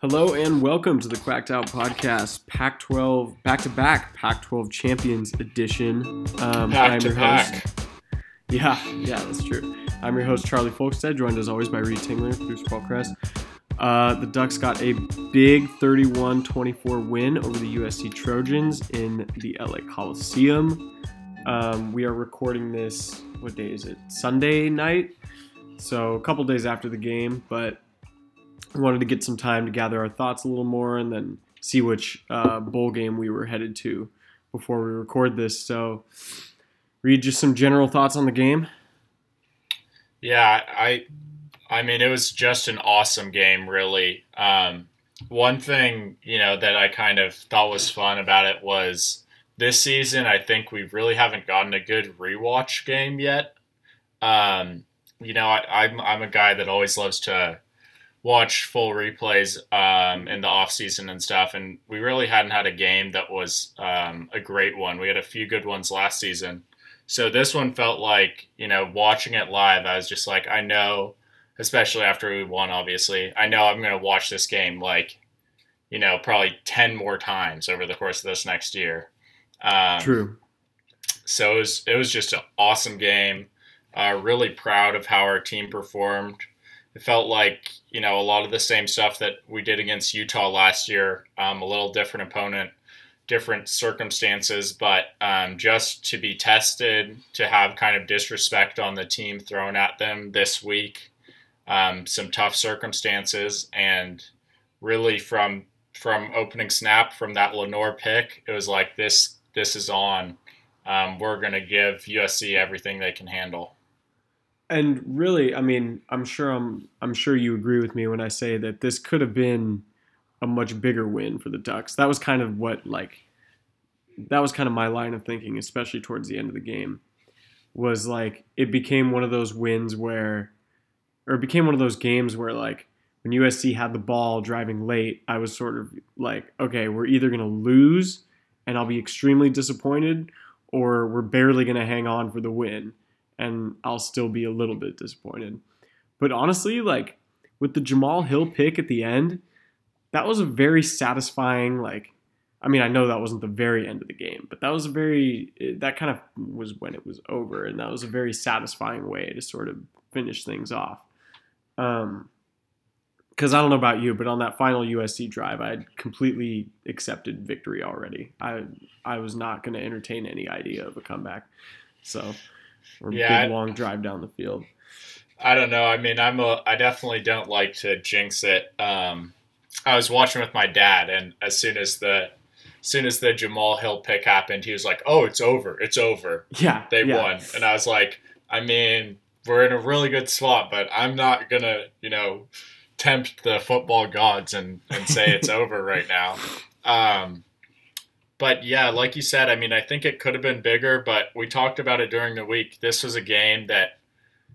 Hello and welcome to the Quacked Out Podcast, Pac 12, back to back Pac 12 Champions Edition. Um, Pack I'm your pack. host. Yeah, yeah, that's true. I'm your host, Charlie Folkstead, joined as always by Reed Tingler, producer Paul Kress. Uh, the Ducks got a big 31 24 win over the USC Trojans in the LA Coliseum. Um, we are recording this, what day is it? Sunday night. So a couple days after the game, but wanted to get some time to gather our thoughts a little more and then see which uh, bowl game we were headed to before we record this. So, Reed just some general thoughts on the game. Yeah, I I mean it was just an awesome game really. Um, one thing, you know, that I kind of thought was fun about it was this season I think we really haven't gotten a good rewatch game yet. Um, you know, I, I'm I'm a guy that always loves to watch full replays um, in the off season and stuff, and we really hadn't had a game that was um, a great one. We had a few good ones last season, so this one felt like you know watching it live. I was just like, I know, especially after we won, obviously, I know I'm going to watch this game like you know probably ten more times over the course of this next year. Um, True. so it was it was just an awesome game. Uh, really proud of how our team performed. It felt like you know a lot of the same stuff that we did against Utah last year. Um, a little different opponent, different circumstances, but um, just to be tested, to have kind of disrespect on the team thrown at them this week, um, some tough circumstances, and really from from opening snap from that Lenoir pick, it was like this this is on. Um, we're going to give USC everything they can handle. And really, I mean, I'm sure I'm I'm sure you agree with me when I say that this could have been a much bigger win for the Ducks. That was kind of what like that was kind of my line of thinking, especially towards the end of the game. Was like it became one of those wins where or it became one of those games where like when USC had the ball driving late, I was sort of like, okay, we're either going to lose and I'll be extremely disappointed or we're barely going to hang on for the win and I'll still be a little bit disappointed. But honestly, like with the Jamal Hill pick at the end, that was a very satisfying like I mean, I know that wasn't the very end of the game, but that was a very that kind of was when it was over and that was a very satisfying way to sort of finish things off. Um because I don't know about you, but on that final USC drive, I had completely accepted victory already. I I was not going to entertain any idea of a comeback. So, or Yeah, big I- long drive down the field. I don't know. I mean, I'm a. I definitely don't like to jinx it. Um, I was watching with my dad, and as soon as the, as soon as the Jamal Hill pick happened, he was like, "Oh, it's over. It's over. Yeah, They yeah. won." And I was like, "I mean, we're in a really good spot, but I'm not gonna, you know, tempt the football gods and and say it's over right now." Um, but yeah, like you said, I mean, I think it could have been bigger, but we talked about it during the week. This was a game that,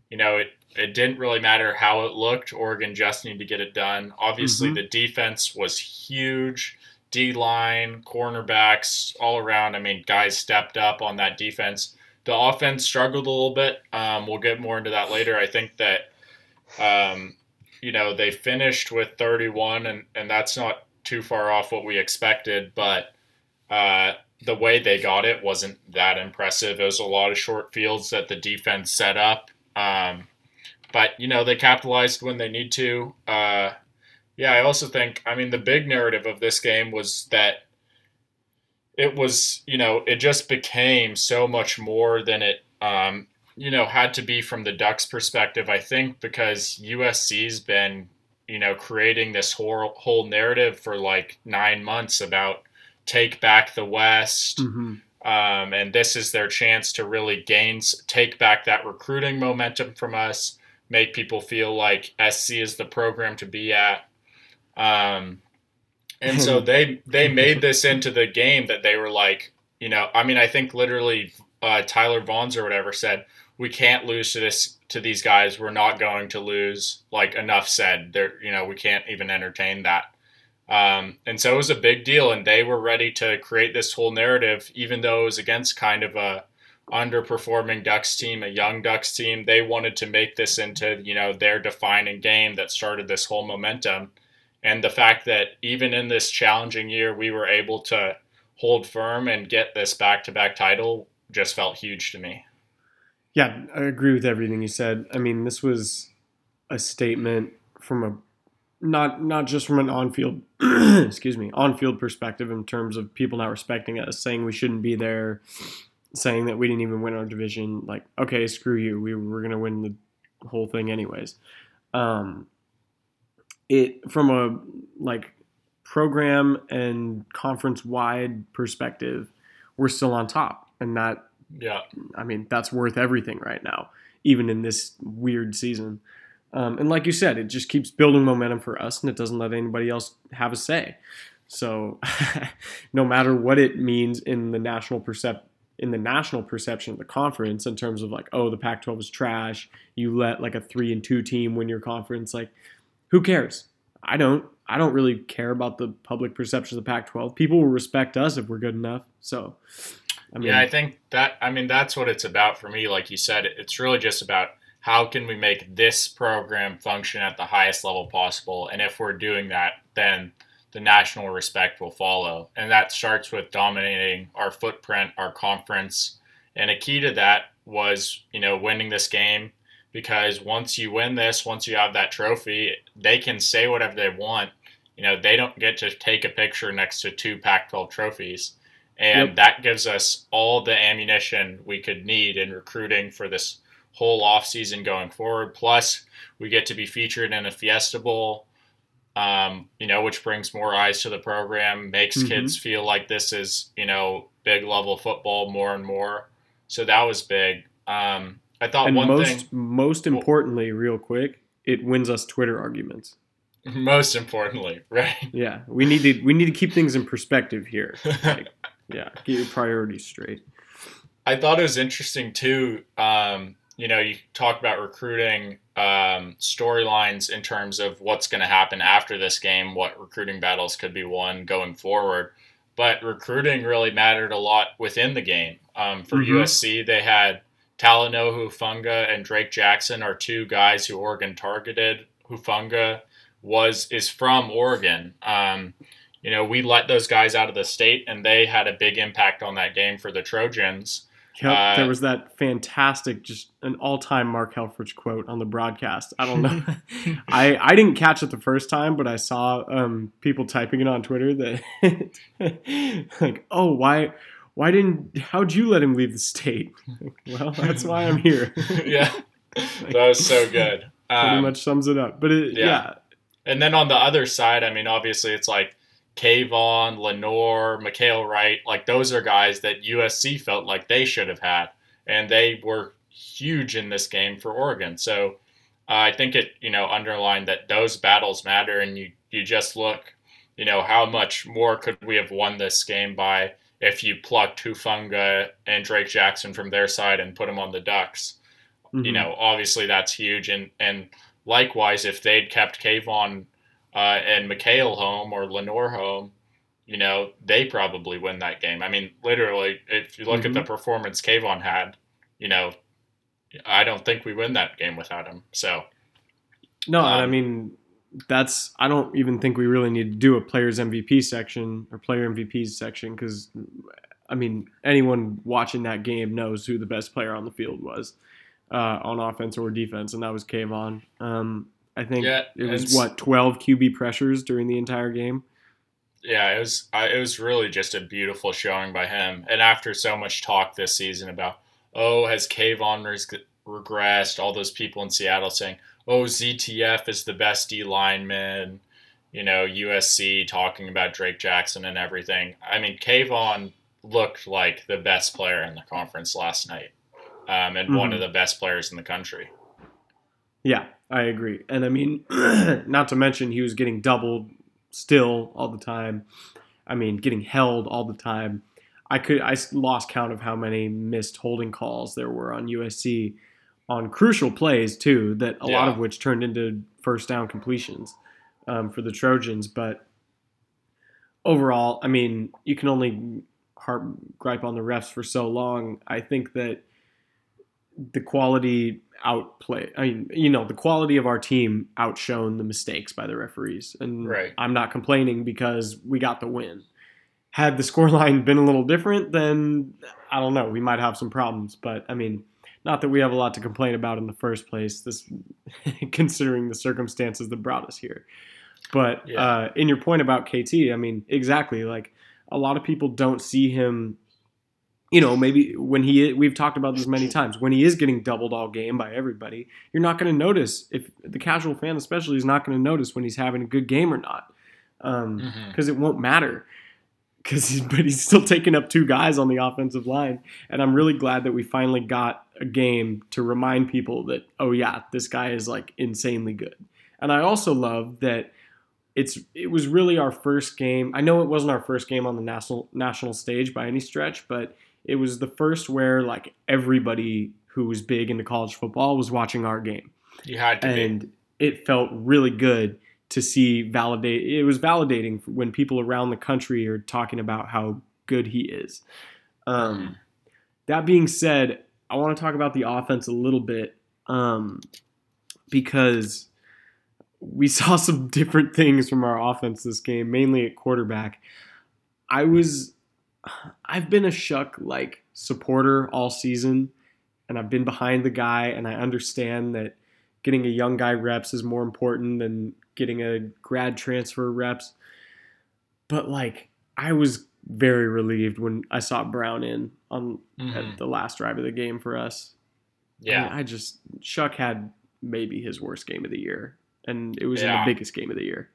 you know, it it didn't really matter how it looked. Oregon just needed to get it done. Obviously, Mhm. the defense was huge. D line, cornerbacks, all around. I mean, guys stepped up on that defense. The offense struggled a little bit. Um, we'll get more into that later. I think that, um, you know, they finished with 31, and, and that's not too far off what we expected, but uh, the way they got it wasn't that impressive. It was a lot of short fields that the defense set up. Um, but, you know, they capitalized when they need to. Uh, yeah, I also think, I mean, the big narrative of this game was that it was, you know, it just became so much more than it, um, you know, had to be from the Ducks' perspective. I think because USC's been, you know, creating this whole, whole narrative for like nine months about take back the West. hmm Um, and this is their chance to really gain, take back that recruiting momentum from us, make people feel like SC is the program to be at. Um, and so they they made this into the game that they were like, you know, I mean, I think literally uh, Tyler Vaughns or whatever said we can't lose to this to these guys. We're not going to lose. Like enough said. There, you know, we can't even entertain that. Um, and so it was a big deal, and they were ready to create this whole narrative, even though it was against kind of a underperforming Ducks team, a young Ducks team. They wanted to make this into you know their defining game that started this whole momentum, And the fact that even in this challenging year, we were able to hold firm and get this back to back title just felt huge to me. Yeah, I agree with everything you said. I mean, this was a statement from a not not just from an on-field excuse me on-field perspective in terms of people not respecting us saying we shouldn't be there saying that we didn't even win our division like okay screw you we were going to win the whole thing anyways. Um it from a like program and conference wide perspective we're still on top and that yeah. I mean that's worth everything right now even in this weird season um, and like you said, it just keeps building momentum for us, and it doesn't let anybody else have a say. So, no matter what it means in the national percep in the national perception of the conference, in terms of like, oh, the Pac-12 is trash. You let like a three and two team win your conference. Like, who cares? I don't. I don't really care about the public perception of the Pac-12. People will respect us if we're good enough. So, I mean, yeah, I think that. I mean, that's what it's about for me. Like you said, it's really just about how can we make this program function at the highest level possible? And if we're doing that, then the national respect will follow. And that starts with dominating our footprint, our conference. And a key to that was, you know, winning this game because once you win this, once you have that trophy, they can say whatever they want. You know, they don't get to take a picture next to two Pac 12 trophies. And yep. that gives us all the ammunition we could need in recruiting for this whole off season going forward. Plus, we get to be featured in a Fiesta Bowl, um, you know, which brings more eyes to the program, makes mm-hmm. kids feel like this is, you know, big level football more and more. So that was big. Um, I thought and one most, thing. Most importantly, real quick, it wins us Twitter arguments. Most importantly, right? Yeah, we need to we need to keep things in perspective here. Like, yeah, get your priorities straight. I thought it was interesting too. Um, you know, you talk about recruiting um, storylines in terms of what's going to happen after this game, what recruiting battles could be won going forward. But recruiting really mattered a lot within the game. Um, for mm-hmm. USC, they had Talanoa Hufanga and Drake Jackson are two guys who Oregon targeted. Hufanga was is from Oregon. Um, you know, we let those guys out of the state, and they had a big impact on that game for the Trojans. Yep, uh, there was that fantastic, just an all-time Mark Helfrich quote on the broadcast. I don't know, I I didn't catch it the first time, but I saw um, people typing it on Twitter that like, oh, why why didn't how'd you let him leave the state? well, that's why I'm here. yeah, that was so good. Um, pretty much sums it up. But it, yeah. yeah. And then on the other side, I mean, obviously, it's like Kayvon, Lenoir, Mykael Wright, like those are guys that USC felt like they should have had, and they were huge in this game for Oregon. So uh, I think it you know underlined that those battles matter, and you you just look, you know, how much more could we have won this game by if you plucked Hufanga and Drake Jackson from their side and put them on the Ducks. Mm-hmm. You know, obviously that's huge, and and likewise if they'd kept Kayvon uh, and Mykael home or Lenoir home, you know, they probably win that game. I mean, literally, if you look mm-hmm. at the mm-hmm. performance Kayvon had, you know, I don't think we win that game without him. So, no, um, I mean, that's I don't even think we really need to do a players MVP section or player MVPs section because, I mean, anyone watching that game knows who the best player on the field was. Uh, on offense or defense, and that was Kayvon. Um, I think yeah, it was what twelve QB pressures during the entire game. Yeah, it was. I, it was really just a beautiful showing by him. And after so much talk this season about, oh, has Kayvon res- regressed? All those people in Seattle saying, oh, ZTF is the best D lineman. You know, USC talking about Drake Jackson and everything. I mean, Kayvon looked like the best player in the conference last night, um, and mm-hmm. one of the best players in the country. Yeah, I agree. And I mean, not to mention he was getting doubled still all the time. I mean, getting held all the time. I could I lost count of how many missed holding calls there were on USC on crucial plays too. That a yeah. lot of which turned into first down completions um, for the Trojans. But overall, I mean, you can only harp gripe on the refs for so long. I think that the quality outplay. I mean, you know, the quality of our team outshone the mistakes by the referees, and Right. I'm not complaining because we got the win. Had the scoreline been a little different, then I don't know. We might have some problems, but I mean, not that we have a lot to complain about in the first place. This, considering the circumstances that brought us here. But Yeah. uh, in your point about KT, I mean, exactly. Like a lot of people don't see him. You know, maybe when he we've talked about this many times. When he is getting doubled all game by everybody, you're not going to notice if the casual fan, especially, is not going to notice when he's having a good game or not, because Mhm. it won't matter. Because but he's still taking up two guys on the offensive line, and I'm really glad that we finally got a game to remind people that oh yeah, this guy is like insanely good. And I also love that it's it was really our first game. I know it wasn't our first game on the national national stage by any stretch, but it was the first where like everybody who was big into college football was watching our game. You had to be. and it felt really good to see validate it was validating when people around the country are talking about how good he is. Um, that being said i want to talk about the offense a little bit um, because we saw some different things from our offense this game mainly at quarterback. I was i've been a Shough like supporter all season and i've been behind the guy and i understand that getting a young guy reps is more important than getting a grad transfer reps. But like I was very relieved when I saw Brown in on Mhm. at the last drive of the game for us. Yeah. mean, I just Shough had maybe his worst game of the year, and it was in the biggest game of the year.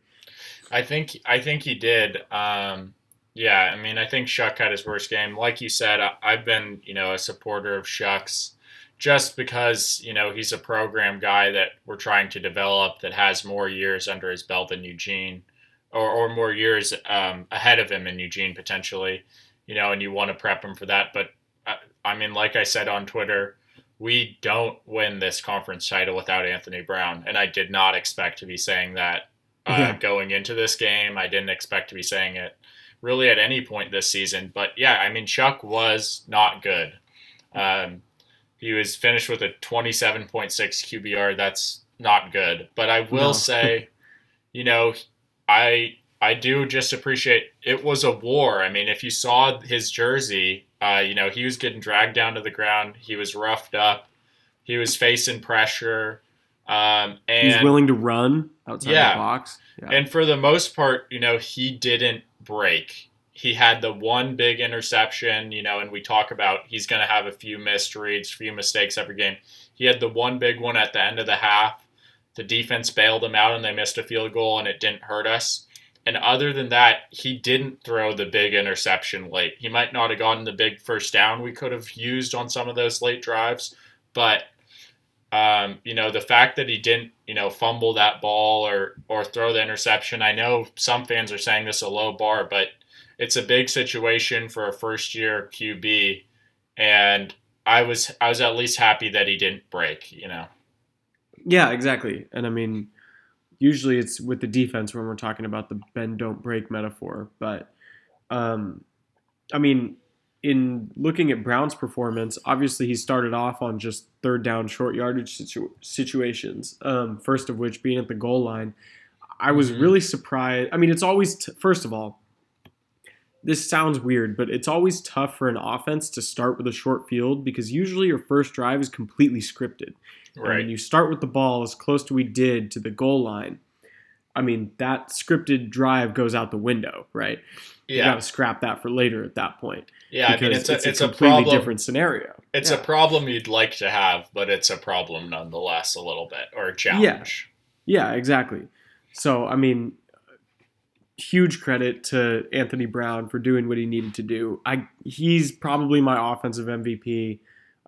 I think I think he did. Um, yeah, I mean, I think Shough had his worst game. Like you said, I, I've been you know a supporter of Shough's just because you know he's a program guy that we're trying to develop that has more years under his belt than Eugene, or or more years um, ahead of him in Eugene potentially. You know, and you want to prep him for that. But I, I mean, like I said on Twitter. We don't win this conference title without Anthony Brown, and I did not expect to be saying that uh, Yeah. going into this game. I didn't expect to be saying it really at any point this season. But yeah, I mean, Shough was not good. Um, he was finished with a 27.6 QBR. That's not good. But I will No. say, you know, I I do just appreciate it was a war. I mean, if you saw his jersey, uh, you know, he was getting dragged down to the ground. He was roughed up. He was facing pressure. Um, and He's willing to run outside Yeah. the box. Yeah. and for the most part, you know, he didn't break. He had the one big interception, you know, and we talk about he's going to have a few missed reads, few mistakes every game. He had the one big one at the end of the half. The defense bailed him out and they missed a field goal and it didn't hurt us. And other than that, he didn't throw the big interception late. He might not have gotten the big first down we could have used on some of those late drives, but um, you know, the fact that he didn't, you know, fumble that ball or or throw the interception. I know some fans are saying this a low bar, but it's a big situation for a first year QB, and I was I was at least happy that he didn't break. You know. Yeah, exactly. And I mean, usually it's with the defense when we're talking about the bend don't break metaphor, but um, I mean, in looking at Brown's performance, obviously he started off on just third down short yardage situ- situations. Um, first of which being at the goal line, I was Mhm. really surprised. I mean, it's always t- first of all. This sounds weird, but it's always tough for an offense to start with a short field because usually your first drive is completely scripted. And Right. you start with the ball as close to we did to the goal line, I mean that scripted drive goes out the window, right? You got to scrap that for later at that point. Yeah. I mean, because it's a it's, a, completely problem. different scenario. It's Yeah. a problem you'd like to have, but it's a problem nonetheless, a little bit, or a challenge. Yeah, exactly. So I mean, huge credit to Anthony Brown for doing what he needed to do. I he's probably my offensive MVP.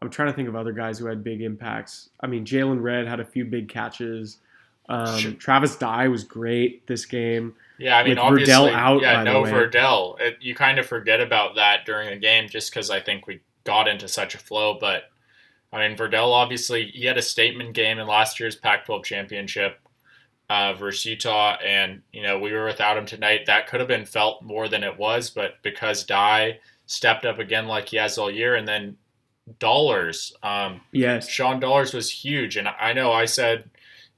I'm trying to think of other guys who had big impacts. I mean, Jaylon Redd had a few big catches. Um, Sure. Travis Dye was great this game. Yeah, I mean, obviously, Verdell out, yeah, no. Verdell. It, you kind of forget about that during the game just because I think we got into such a flow. But I mean, Verdell obviously he had a statement game in last year's Pac-12 championship uh, versus Utah, and you know we were without him tonight. That could have been felt more than it was, but because Dye stepped up again like he has all year, and then Dollars. Um, Yes. Sean Dollars was huge, and I know I said,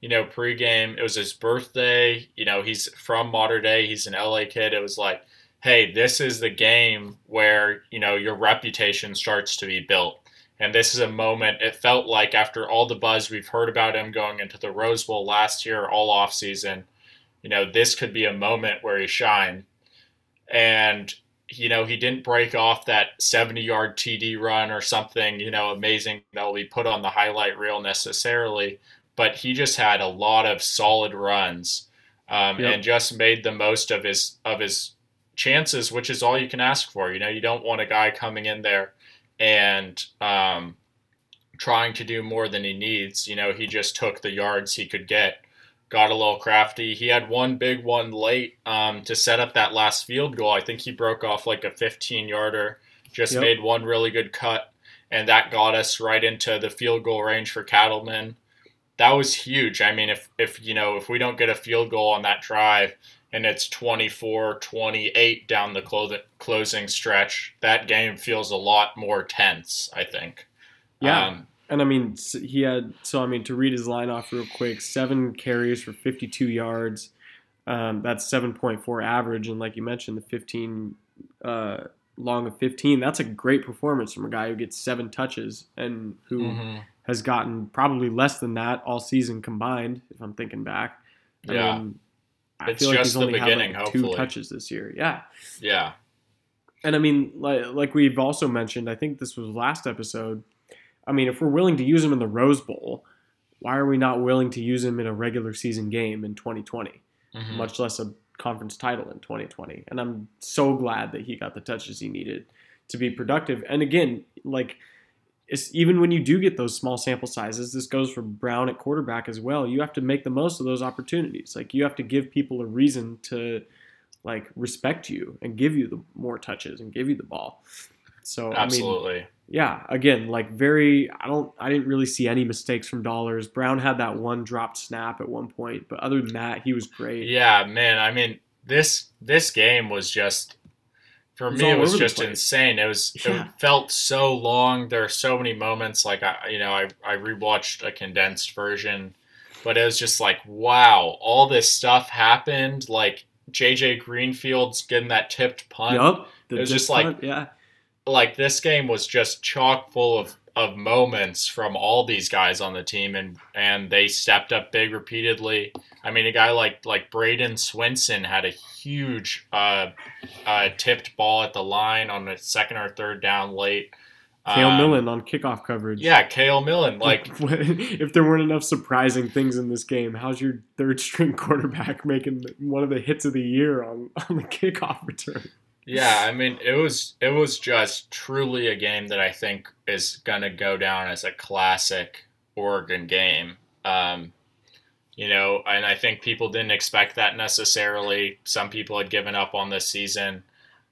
you know, pregame it was his birthday. You know, he's from Mater Dei. He's an LA kid. It was like, hey, this is the game where you know your reputation starts to be built, and this is a moment. It felt like after all the buzz we've heard about him going into the Rose Bowl last year, all off season, you know, this could be a moment where he shine, and you know, he didn't break off that 70 yard TD run or something, you know, amazing that will be put on the highlight reel necessarily, but he just had a lot of solid runs um, Yep. and just made the most of his of his chances, which is all you can ask for. You know, you don't want a guy coming in there and um, trying to do more than he needs. You know, he just took the yards he could get got a little crafty. He had one big one late um, to set up that last field goal. I think he broke off like a 15 yarder, just Yep. made one really good cut, and that got us right into the field goal range for Cattleman. That was huge. I mean, if, if you know, if we don't get a field goal on that drive and it's 24 28 down the clo- closing stretch, that game feels a lot more tense, I think. Yeah. Um, And I mean, he had so I mean to read his line off real quick: seven carries for 52 yards. Um, that's 7.4 average, and like you mentioned, the 15 uh, long of 15. That's a great performance from a guy who gets seven touches and who mhm. Has gotten probably less than that all season combined. If I'm thinking back, I Yeah. mean, I It's feel like he's the only beginning, had like two hopefully. touches this year. Yeah, Yeah. and I mean, like like we've also mentioned, I think this was last episode. I mean, if we're willing to use him in the Rose Bowl, why are we not willing to use him in a regular season game in 2020, Mhm. much less a conference title in 2020? And I'm so glad that he got the touches he needed to be productive. And again, like it's, even when you do get those small sample sizes, this goes for Brown at quarterback as well. You have to make the most of those opportunities. Like you have to give people a reason to like respect you and give you the more touches and give you the ball. So I mean, Absolutely. yeah, again, like very I don't I didn't really see any mistakes from Dollars. Brown had that one dropped snap at one point, but other than that, he was great. Yeah, man. I mean, this this game was just for me. It was just insane. It was. Yeah. It felt so long. There are so many moments. Like I, you know, I I rewatched a condensed version, but it was just like, wow, all this stuff happened. Like JJ Greenfield's getting that tipped punt. The It was just like- yeah. like this game was just chock full of of moments from all these guys on the team and and they stepped up big repeatedly. I mean, a guy like like Bradyn Swinson had a huge uh, uh, tipped ball at the line on the second or third down late. Cale Um, Millen on kickoff coverage. Yeah, Cale Millen. Like, if there weren't enough surprising things in this game, how's your third string quarterback making one of the hits of the year on, on the kickoff return? Yeah, I mean, it was it was just truly a game that I think is gonna go down as a classic Oregon game. Um, you know, and I think people didn't expect that necessarily. Some people had given up on this season,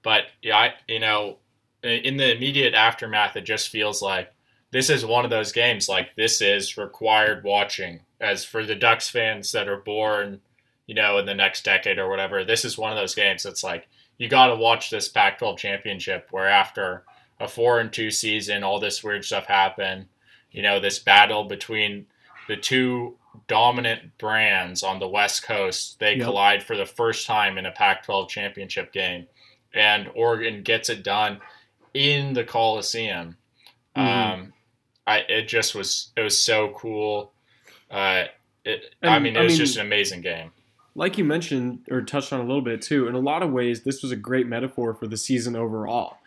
but yeah, I, you know, in the immediate aftermath, it just feels like this is one of those games. Like this is required watching. As for the Ducks fans that are born, you know, in the next decade or whatever, this is one of those games that's like you got to watch this Pac-12 championship where after a four and two season, all this weird stuff happened. You know, this battle between the two dominant brands on the West Coast, they Yep. collide for the first time in a Pac-12 championship game, and Oregon gets it done in the Coliseum. Mhm. Um, I it just was it was so cool. Uh, it, I mean, it I was mean- just an amazing game. Like you mentioned or touched on a little bit too, in a lot of ways, this was a great metaphor for the season overall,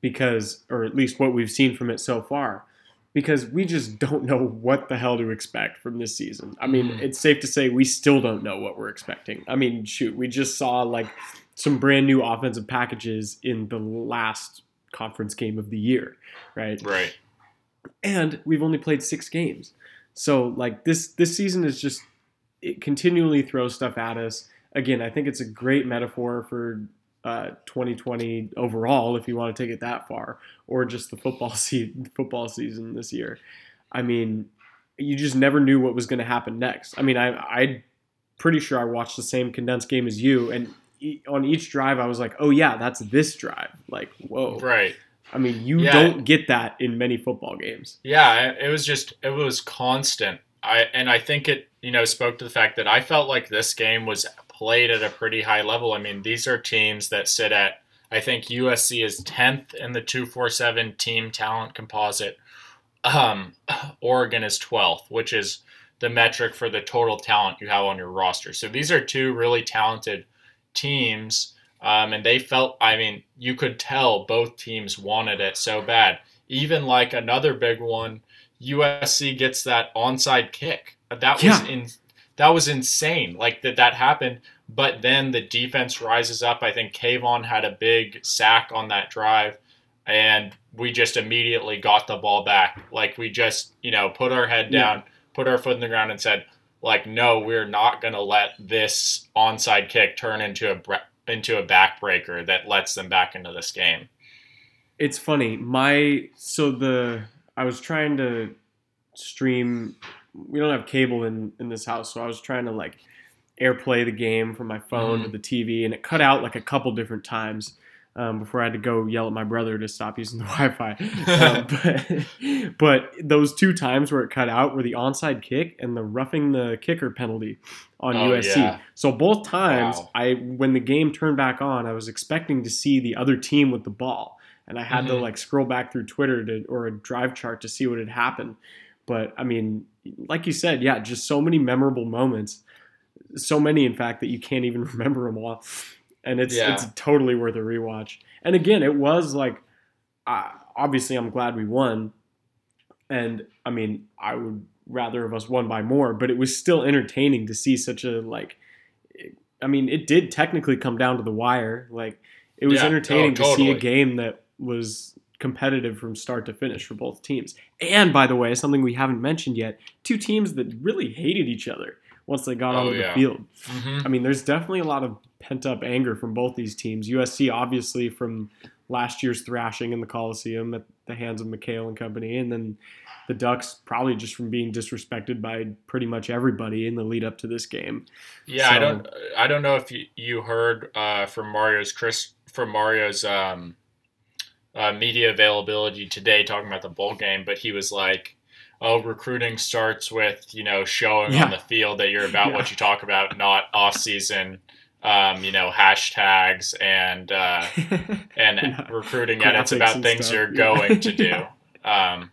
because, or at least what we've seen from it so far, because we just don't know what the hell to expect from this season. I mean, Mhm. it's safe to say we still don't know what we're expecting. I mean, shoot, we just saw like some brand new offensive packages in the last conference game of the year, right? Right. and we've only played six games. So like this this season is just it continually throws stuff at us. Again, I think it's a great metaphor for uh, 2020 overall, if you want to take it that far, or just the football season, football season this year. I mean, you just never knew what was going to happen next. I mean, I I pretty sure I watched the same condensed game as you, and e- on each drive I was like, oh yeah, that's this drive. Like whoa, Right. I mean, you Yeah. don't get that in many football games. Yeah, it was just it was constant. I and I think it you know spoke to the fact that I felt like this game was played at a pretty high level. I mean, these are teams that sit at I think USC is 10th in the 247 team talent composite. Um, Oregon is 12th, which is the metric for the total talent you have on your roster. So these are two really talented teams. Um, and they felt, I mean, you could tell both teams wanted it so bad. Even like another big one, USC gets that onside kick. That was Yeah. in that was insane. Like that that happened, but then the defense rises up. I think Kayvon had a big sack on that drive, and we just immediately got the ball back. Like we just you know put our head Yeah. down, put our foot in the ground, and said like no, we're not gonna let this onside kick turn into a bre- into a backbreaker that lets them back into this game. It's funny. My so the I was trying to stream. We don't have cable in in this house, so I was trying to like airplay the game from my phone Mhm. to the TV, and it cut out like a couple different times um, before I had to go yell at my brother to stop using the Wi-Fi. Um, but, but those two times where it cut out were the onside kick and the roughing the kicker penalty on Oh, USC. yeah. So both times, Wow. I when the game turned back on, I was expecting to see the other team with the ball, and I had to Mhm. like scroll back through Twitter to, or a drive chart to see what had happened. But I mean, like you said, yeah, just so many memorable moments, so many in fact that you can't even remember them all, and it's Yeah. it's totally worth a rewatch. And again, it was like, uh, obviously, I'm glad we won, and I mean, I would rather of us won by more, but it was still entertaining to see such a like. I mean, it did technically come down to the wire. Like, it was Yeah, entertaining oh, to see a game that was competitive from start to finish for both teams. And by the way, something we haven't mentioned yet: two teams that really hated each other once they got Oh, onto yeah. the field. hmm I mean, there's definitely a lot of pent up anger from both these teams. USC, obviously, from last year's thrashing in the Coliseum at the hands of McHale and company, and then the Ducks probably just from being disrespected by pretty much everybody in the lead up to this game. Yeah, I don't. I don't know if you, you heard uh, from Mario's Chris from Mario's um, uh, media availability today talking about the bowl game, but he was like, "Oh, recruiting starts with you know showing Yeah. on the field that you're about Yeah. what you talk about, not off season." Um, you know hashtags and uh, and Yeah. recruiting, and it's about things stuff. you're going to do. Um,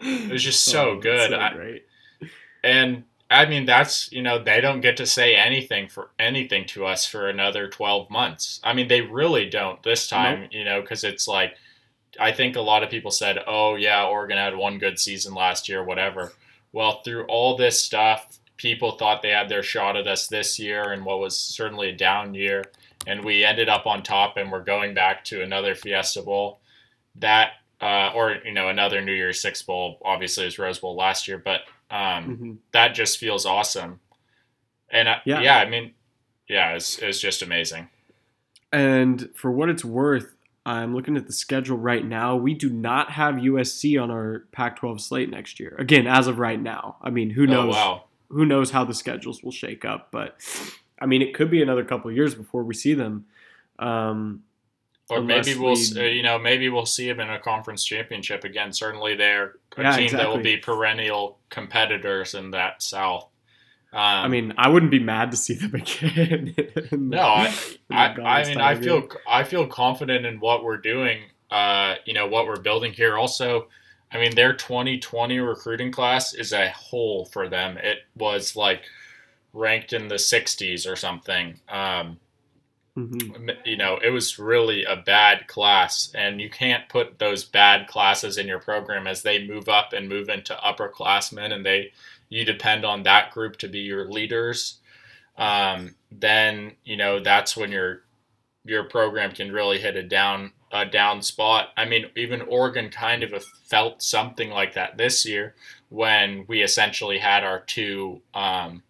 it was just so good. I- great. and I mean, that's you know they don't get to say anything for anything to us for another twelve months. I mean, they really don't this time. You know, because it's like I think a lot of people said, "Oh yeah, Oregon had one good season last year, whatever." Well, through all this stuff, people thought they had their shot at us this year, and what was certainly a down year, and we ended up on top, and we're going back to another Fiesta Bowl. That uh, or you know another New Year's Six Bowl. Obviously, was Rose Bowl last year, but um, Mhm. that just feels awesome. And I, Yeah. yeah. I mean, yeah, it's it's just amazing. And for what it's worth, I'm looking at the schedule right now. We do not have USC on our Pac-12 slate next year. Again, as of right now. I mean, who knows? Oh wow. Who knows how the schedules will shake up? But I mean, it could be another couple of years before we see them. Um, Or maybe we'll, we- uh, you know, maybe we'll see them in a conference championship again. Certainly, they're a Yeah, team that will be perennial competitors in that South. Um, I mean, I wouldn't be mad to see them again. the- no, I, I, I mean, I feel, game. I feel confident in what we're doing. Uh, you know, what we're building here. Also, I mean, their 2020 recruiting class is a hole for them. It was like ranked in the 60s or something. Um, Mhm. you know, it was really a bad class, and you can't put those bad classes in your program as they move up and move into upperclassmen, and they you depend on that group to be your leaders. Um, then you know that's when your your program can really hit a down a down spot. I mean, even Oregon kind of felt something like that this year when we essentially had our two. Um,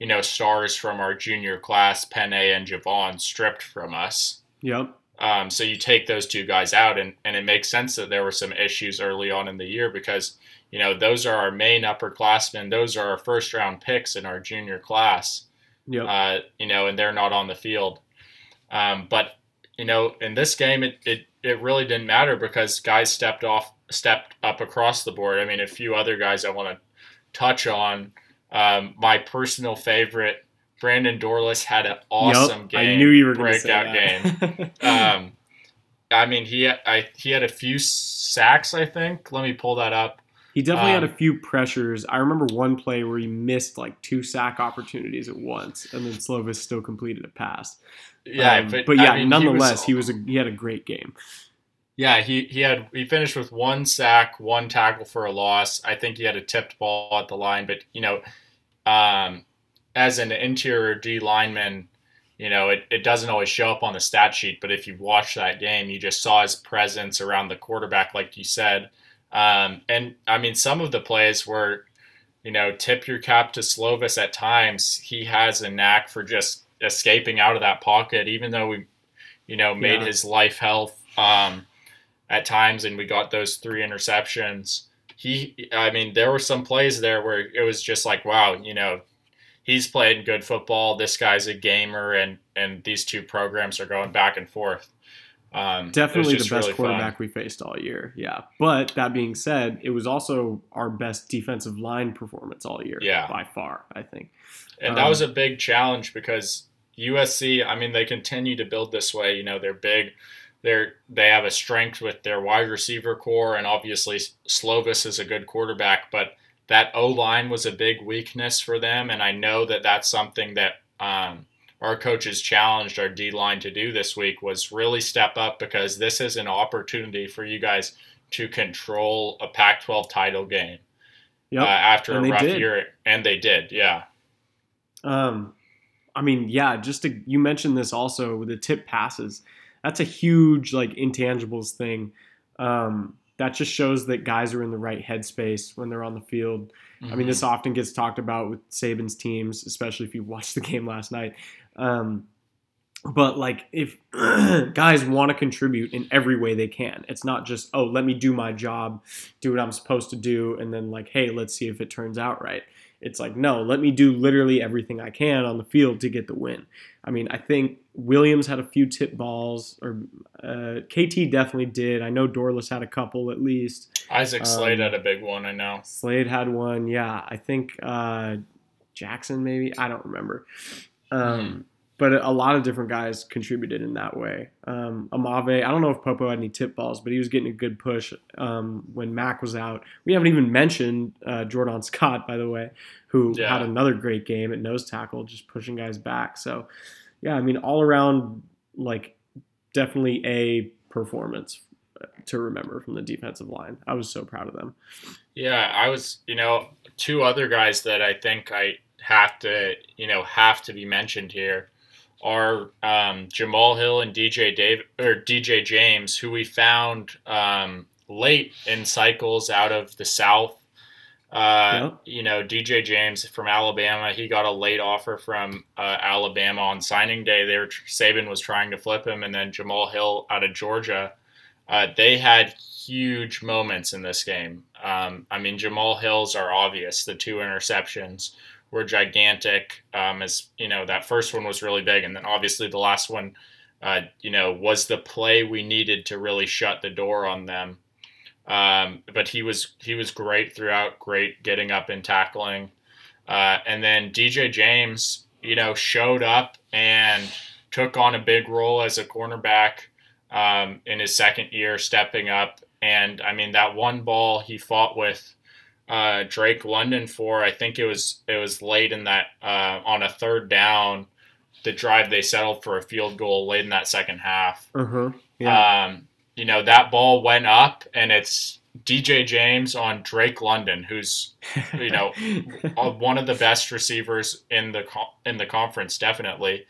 you know, stars from our junior class, Penei and Jevon, stripped from us. Yep. Um, so you take those two guys out, and, and it makes sense that there were some issues early on in the year because, you know, those are our main upperclassmen. Those are our first round picks in our junior class, Yep. uh, you know, and they're not on the field. Um, but you know, in this game, it, it, it really didn't matter because guys stepped off, stepped up across the board. I mean, a few other guys I want to touch on. Um, my personal favorite, Brandon Dorlus had an awesome Yep, game. I knew you were going to say breakout that. game. Um, I mean, he I he had a few sacks. I think. Let me pull that up. He definitely had um, a few pressures. I remember one play where he missed like two sack opportunities at once, and then Slovis still completed a pass. Yeah, Um, but, but yeah, I mean, nonetheless, he was, a, he had a great game. Yeah, he, he had he finished with one sack, one tackle for a loss. I think he had a tipped ball at the line, but you know, um, as an interior D lineman, you know, it, it doesn't always show up on the stat sheet, but if you watch that game, you just saw his presence around the quarterback, like you said. Um, and I mean, some of the plays were, you know, tip your cap to Slovis at times. He has a knack for just escaping out of that pocket, even though we, you know, made Yeah. his life health um, at times and we got those three interceptions. He, I mean, there were some plays there where it was just like, wow, you know, he's playing good football. This guy's a gamer, and and these two programs are going back and forth. Um, Definitely the best really fun. quarterback we faced all year. Yeah. But that being said, it was also our best defensive line performance all year. Yeah. By far, I think. And that Um, was a big challenge because USC, I mean, they continue to build this way. You know, they're big. They're they have a strength with their wide receiver core, and obviously Slovis is a good quarterback. But that O line was a big weakness for them, and I know that that's something that um, our coaches challenged our D line to do this week was really step up because this is an opportunity for you guys to control a Pac-12 title game Yep. uh, after And a rough did. year, and they did, yeah. Um, I mean, yeah, just to, you mentioned this also with the tip passes. That's a huge like intangibles thing. Um, that just shows that guys are in the right headspace when they're on the field. I Mm-hmm. mean, this often gets talked about with Saban's teams, especially if you watched the game last night. Um, but like, if guys want to contribute in every way they can, it's not just oh, let me do my job, do what I'm supposed to do, and then like, hey, let's see if it turns out right. It's like no, let me do literally everything I can on the field to get the win. I mean, I think Williams had a few tip balls, or uh, KT definitely did. I know Dorlus had a couple at least. Isaac Slade Um, had a big one, I know. Slade had one. Yeah, I think uh, Jackson maybe. I don't remember. Um, But a lot of different guys contributed in that way. Um, Aumavae, I don't know if Popo had any tip balls, but he was getting a good push um, when Mac was out. We haven't even mentioned uh, Jordan Scott, by the way, who Yeah. had another great game at nose tackle, just pushing guys back. So, yeah, I mean, all around, like, definitely a performance to remember from the defensive line. I was so proud of them. Yeah, I was, you know, two other guys that I think I have to, you know, have to be mentioned here are um, Jamal Hill and DJ Dave or DJ James, who we found um, late in cycles out of the South. Uh, You know, DJ James from Alabama, he got a late offer from uh, Alabama on signing day. They were Saban was trying to flip him, and then Jamal Hill out of Georgia. Uh, they had huge moments in this game. Um, I mean, Jamal Hills are obvious. The two interceptions were gigantic. Um, as you know, that first one was really big, and then obviously the last one, uh, you know, was the play we needed to really shut the door on them. Um, but he was he was great throughout, great getting up and tackling. Uh, and then DJ James, you know, showed up and took on a big role as a cornerback um, in his second year, stepping up. And I mean, that one ball he fought with uh, Drake London for, I think it was it was late in that uh, on a third down, the drive they settled for a field goal late in that second half. Huh. Yeah. Um, you know, that ball went up, and it's DJ James on Drake London, who's you know, uh, one of the best receivers in the in the conference, definitely.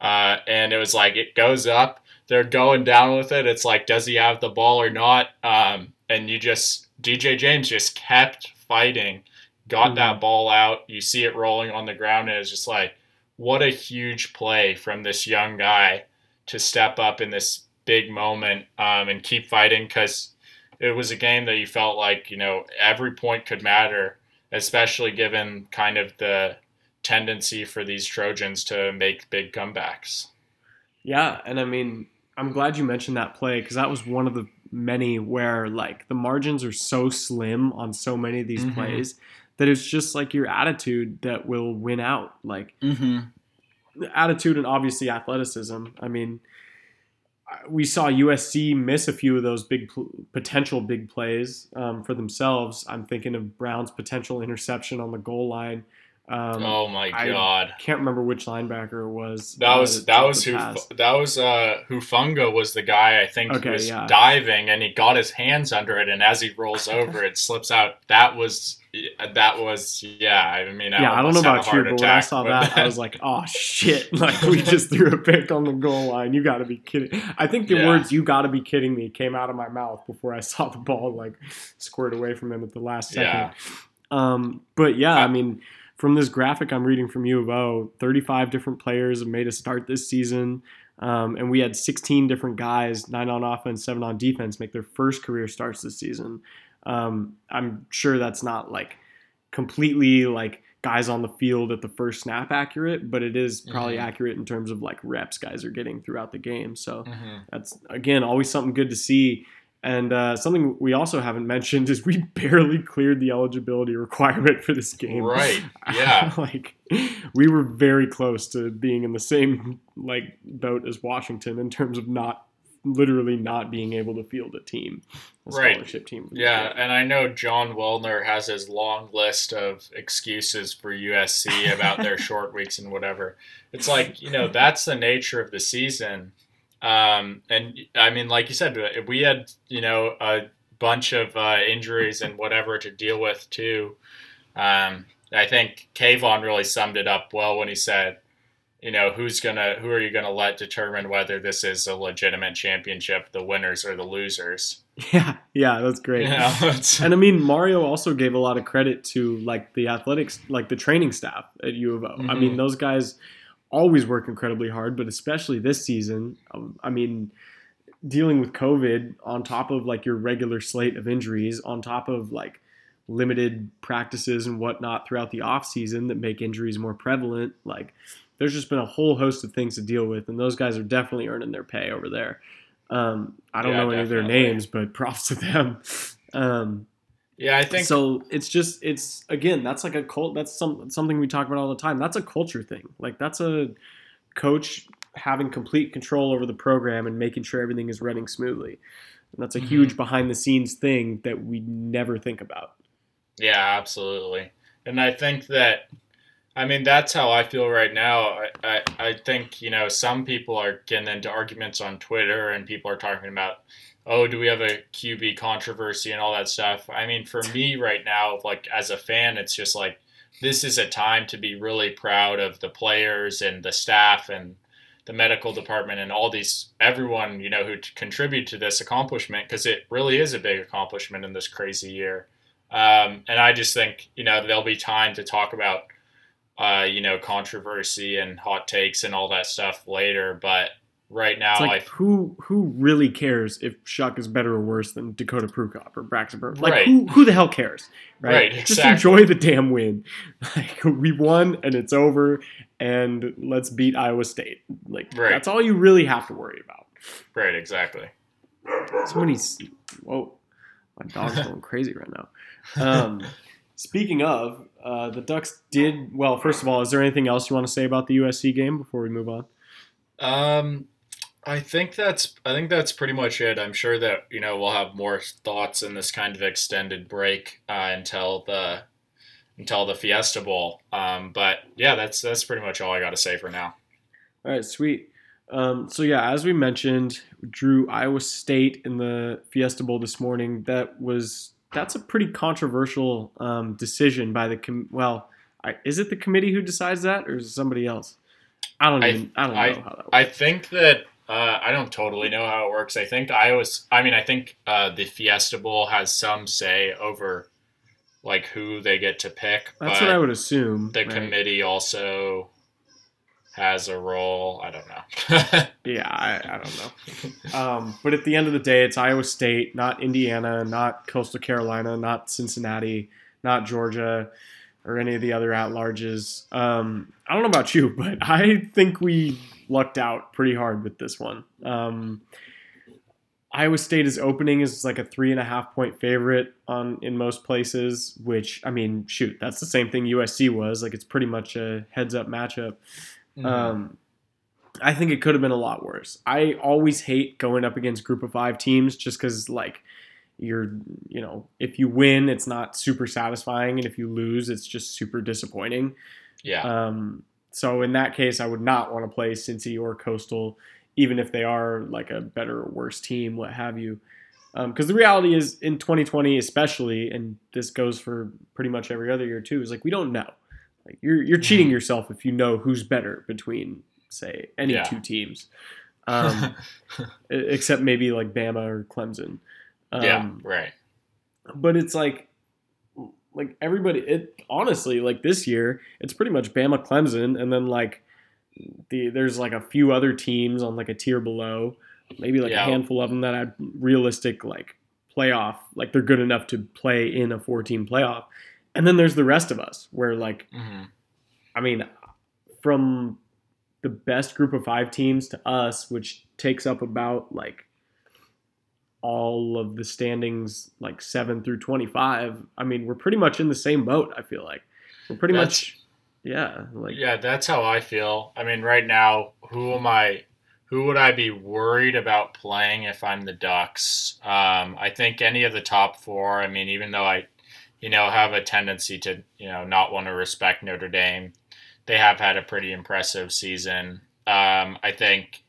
Uh, and it was like it goes up, they're going down with it. It's like, does he have the ball or not? Um, and you just DJ James just kept fighting, got Mhm. that ball out. You see it rolling on the ground, and it's just like, what a huge play from this young guy to step up in this big moment um, and keep fighting because it was a game that you felt like you know every point could matter especially given kind of the tendency for these Trojans to make big comebacks. Yeah, and I mean, I'm glad you mentioned that play because that was one of the many where like the margins are so slim on so many of these Mhm. plays that it's just like your attitude that will win out. Like Mm-hmm. attitude and obviously athleticism. I mean, we saw USC miss a few of those big potential big plays um, for themselves. I'm thinking of Brown's potential interception on the goal line. Um, oh my god! I- can't remember which linebacker it was. That uh, was that was who pass. that was uh Hufanga was the guy I think Okay, was yeah. diving and he got his hands under it and as he rolls over it slips out. That was that was yeah. I mean yeah, I don't know almost had a about you, but when I saw but- that, I was like, "Oh shit!" Like we just threw a pick on the goal line. You got to be kidding! I think the Yeah. words "you got to be kidding me" came out of my mouth before I saw the ball like squirt away from him at the last second. Yeah. Um, but yeah, I Uh, mean, from this graphic I'm reading from U of O, 35 different players have made a start this season. Um, and we had 16 different guys, nine on offense, seven on defense, make their first career starts this season. Um, I'm sure that's not like completely like guys on the field at the first snap accurate, but it is probably Mhm. accurate in terms of like reps guys are getting throughout the game. So Mhm. that's again always something good to see. And uh, something we also haven't mentioned is we barely cleared the eligibility requirement for this game. Right. Yeah. like we were very close to being in the same like boat as Washington in terms of not literally not being able to field a team, a Right. scholarship team. Yeah, and I know Jon Wilner has his long list of excuses for USC about their short weeks and whatever. It's like, you know, that's the nature of the season. Um, and I mean, like you said, we had, you know, a bunch of uh, injuries and whatever to deal with too. Um, I think Kayvon really summed it up well when he said, you know, who's gonna, who are you gonna let determine whether this is a legitimate championship, the winners or the losers? yeah, yeah, that's great. You know, it's- And I mean, Mario also gave a lot of credit to like the athletics, like the training staff at U of O. I mean, Mhm. those guys always work incredibly hard, but especially this season. um, I mean, dealing with COVID on top of like your regular slate of injuries, on top of like limited practices and whatnot throughout the off season that make injuries more prevalent. Like, there's just been a whole host of things to deal with, and those guys are definitely earning their pay over there. Um, I don't Yeah, know any of their names, but props to them. Um, yeah, I think so it's just it's again that's like a cult that's some something we talk about all the time that's a culture thing like that's a coach having complete control over the program and making sure everything is running smoothly and that's a Mhm. huge behind the scenes thing that we never think about Yeah, absolutely. And I think that, I mean, that's how I feel right now. I, I, I think, you know, some people are getting into arguments on Twitter and people are talking about, oh, do we have a QB controversy and all that stuff. I mean, for me right now, like as a fan, it's just like, this is a time to be really proud of the players and the staff and the medical department and all these everyone you know who contribute to this accomplishment because it really is a big accomplishment in this crazy year um, and I just think, you know, there'll be time to talk about, uh, you know, controversy and hot takes and all that stuff later. But right now, it's like I, who who really cares if Shough is better or worse than Dakota Prukop or Braxton Burns? Like Right. who who the hell cares, right? Right, Just enjoy the damn win. Like we won and it's over, and let's beat Iowa State. Like Right. that's all you really have to worry about. right, exactly. Somebody's whoa, my dog's going crazy right now. Um, speaking of, uh, the Ducks did well. First of all, is there anything else you want to say about the USC game before we move on? Um, I think that's I think that's pretty much it. I'm sure that you know we'll have more thoughts in this kind of extended break uh, until the until the Fiesta Bowl. Um, but yeah, that's that's pretty much all I got to say for now. All right, sweet. Um, so yeah, as we mentioned, drew Iowa State in the Fiesta Bowl this morning. That was that's a pretty controversial um, decision by the com- well. I, is it the committee who decides that, or is it somebody else? I don't I- even. I, don't I- know how that works. I think that uh, I don't totally know how it works. I think Iowa's. I mean, I think uh, the Fiesta Bowl has some say over like who they get to pick. that's what I would assume. The right? committee also has a role. I don't know. Yeah, I, I don't know. Um, but at the end of the day, it's Iowa State, not Indiana, not Coastal Carolina, not Cincinnati, not Georgia, or any of the other at larges. Um, I don't know about you, but I think we lucked out pretty hard with this one. Um, Iowa State is opening is like a three and a half point favorite on in most places, which I mean, shoot, that's the same thing USC was. Like it's pretty much a heads up matchup. Mhm. Um, I think it could have been a lot worse. I always hate going up against group of five teams just because like you're you know if you win it's not super satisfying and if you lose it's just super disappointing. yeah. Um, so in that case, I would not want to play Cincy or Coastal, even if they are like a better or worse team, what have you. Because the reality is, in 2020 especially, and this goes for pretty much every other year too, is like we don't know. Like you're you're cheating Mhm. yourself if you know who's better between say any Yeah. two teams, um, except maybe like Bama or Clemson. Um, yeah. Right. but it's like like everybody it honestly like this year it's pretty much Bama Clemson and then like the there's like a few other teams on like a tier below maybe like Yeah. a handful of them that had realistic like playoff like they're good enough to play in a four team playoff and then there's the rest of us where like hmm I mean from the best group of 5 teams to us which takes up about like all of the standings like 7 through 25 i mean we're pretty much in the same boat i feel like we're pretty That's- much yeah like Yeah, that's how I feel. I mean, right now, who am I? Who would I be worried about playing if I'm the Ducks? Um, I think any of the top four. I mean, even though I, you know, have a tendency to, you know, not want to respect Notre Dame, they have had a pretty impressive season. Um, I think,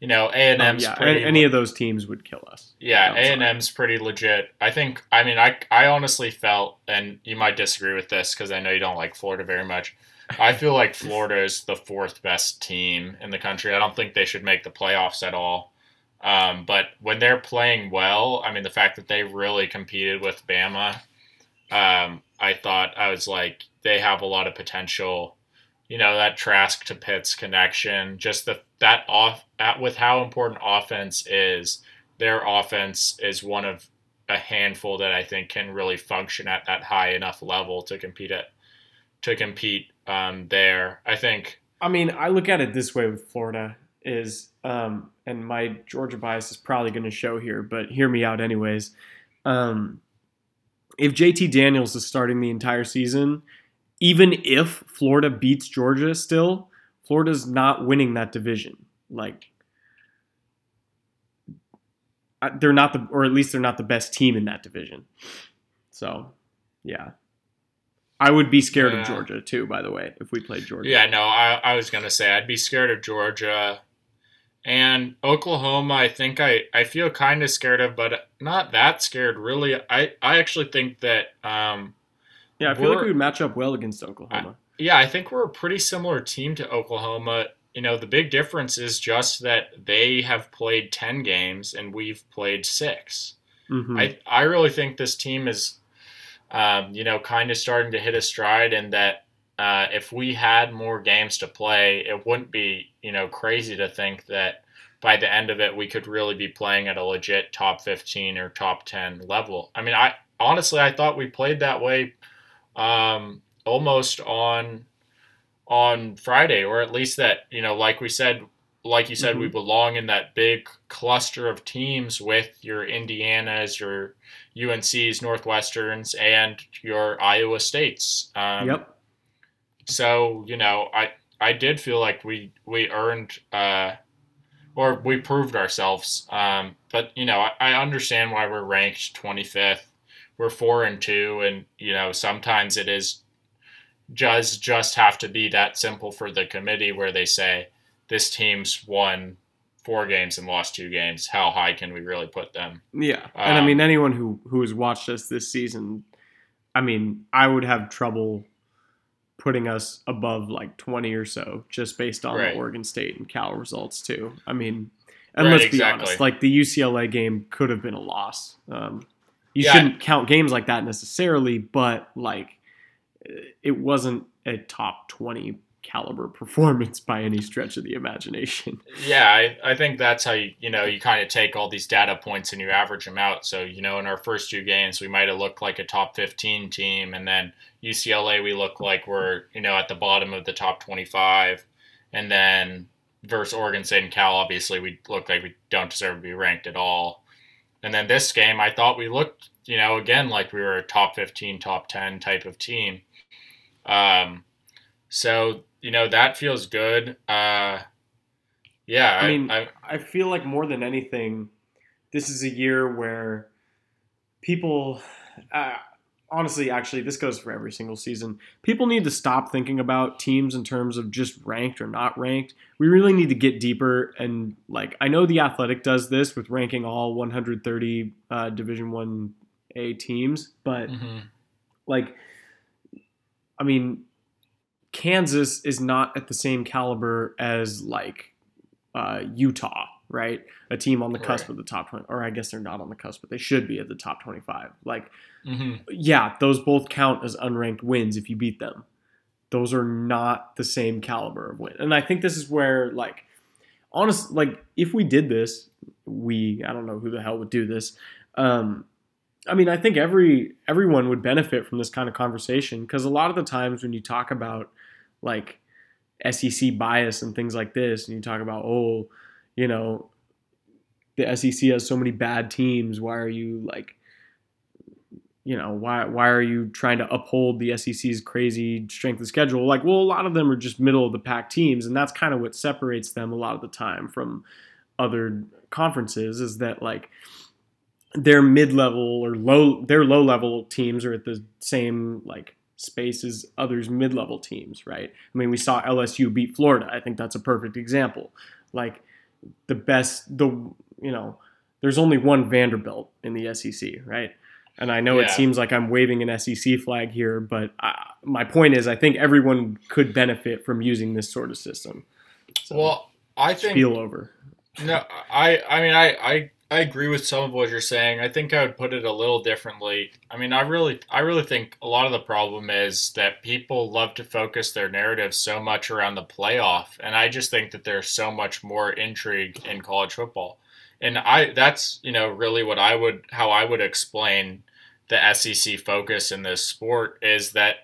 you know, A and um, M's yeah pretty. any of those teams would kill us Yeah, A and M's pretty legit. I think. I mean, I I honestly felt, and you might disagree with this because I know you don't like Florida very much. I feel like Florida is the fourth best team in the country. I don't think they should make the playoffs at all. Um, but when they're playing well, I mean, the fact that they really competed with Bama, um, I thought I was like they have a lot of potential. You know that Trask to Pitts connection, just the that off at, with how important offense is their offense is one of a handful that I think can really function at that high enough level to compete at to compete um, there. I think i mean i look at it this way with florida is um and my georgia bias is probably going to show here but hear me out anyways um if jt daniels is starting the entire season even if Florida beats Georgia still, Florida's not winning that division. Like they're not the or at least they're not the best team in that division. So, yeah. I would be scared Yeah. of Georgia too, by the way, if we played Georgia. yeah, no, I, I was gonna say I'd be scared of Georgia and Oklahoma. I think I, I feel kind of scared of, but not that scared really. I, I actually think that um, Yeah, I feel like we would match up well against Oklahoma. Yeah, I think we're a pretty similar team to Oklahoma. You know, the big difference is just that they have played 10 games and we've played 6. Mhm. I, I really think this team is, um, you know, kind of starting to hit a stride and that uh, if we had more games to play, it wouldn't be, you know, crazy to think that by the end of it, we could really be playing at a legit top 15 or top 10 level. I mean, I honestly, I thought we played that way um, almost on on Friday, or at least that you know, like we said, like you said, we Mhm. belong in that big cluster of teams with your Indianas, your UNC's, Northwesterns, and your Iowa States. Um, yep. So you know, I I did feel like we we earned uh, or we proved ourselves. Um, but you know, I, I understand why we're ranked 25th. We're four and two, and you know sometimes it is does just have to be that simple for the committee where they say this team's won four games and lost two games. How high can we really put them? Yeah, and I Um, mean anyone who who has watched us this season, I mean I would have trouble putting us above like twenty or so just based on Right. the Oregon State and Cal results too. I mean, and Right, let's be exactly. honest, like the UCLA game could have been a loss. Um, you Yeah. shouldn't count games like that necessarily, but like it wasn't a top twenty caliber performance by any stretch of the imagination. Yeah, I, I think that's how you you know you kind of take all these data points and you average them out. So you know in our first two games we might have looked like a top fifteen team, and then UCLA we look like we're you know at the bottom of the top twenty five, and then versus Oregon State and Cal, obviously we look like we don't deserve to be ranked at all. And then this game, I thought we looked, you know, again like we were a top 15, top 10 type of team. Um, so you know that feels good. Uh, yeah, I mean, I, I feel like more than anything, this is a year where people, uh, honestly, actually, this goes for every single season. People need to stop thinking about teams in terms of just ranked or not ranked. We really need to get deeper and like I know the Athletic does this with ranking all 130 uh, Division One A teams, but mm-hmm. like, I mean, Kansas is not at the same caliber as like uh, Utah, right? A team on the cusp Right. of the top 20, or I guess they're not on the cusp, but they should be at the top 25. Like, Mm-hmm. yeah, those both count as unranked wins if you beat them. Those are not the same caliber of win. And I think this is where, like, honest, like, if we did this, we, I don't know who the hell would do this. Um, I mean, I think every everyone would benefit from this kind of conversation because a lot of the times when you talk about like SEC bias and things like this, and you talk about, oh, you know, the SEC has so many bad teams. Why are you like, you know, why why are you trying to uphold the SEC's crazy strength of schedule? Like, well, a lot of them are just middle of the pack teams, and that's kind of what separates them a lot of the time from other conferences. Is that like their mid level or low their low level teams are at the same like space as others mid level teams, right? I mean, we saw LSU beat Florida. I think that's a perfect example. Like the best the you know, there's only one Vanderbilt in the SEC, right? And I know it seems like I'm waving an SEC flag here, but uh, my point is, I think everyone could benefit from using this sort of system. So, Well, I think spiel over. No, I I mean I, I I agree with some of what you're saying. I think I would put it a little differently. I mean, I really I really think a lot of the problem is that people love to focus their narrative so much around the playoff, and I just think that there's so much more intrigue in college football. And I that's, you know, really what I would how I would explain the SEC focus in this sport is that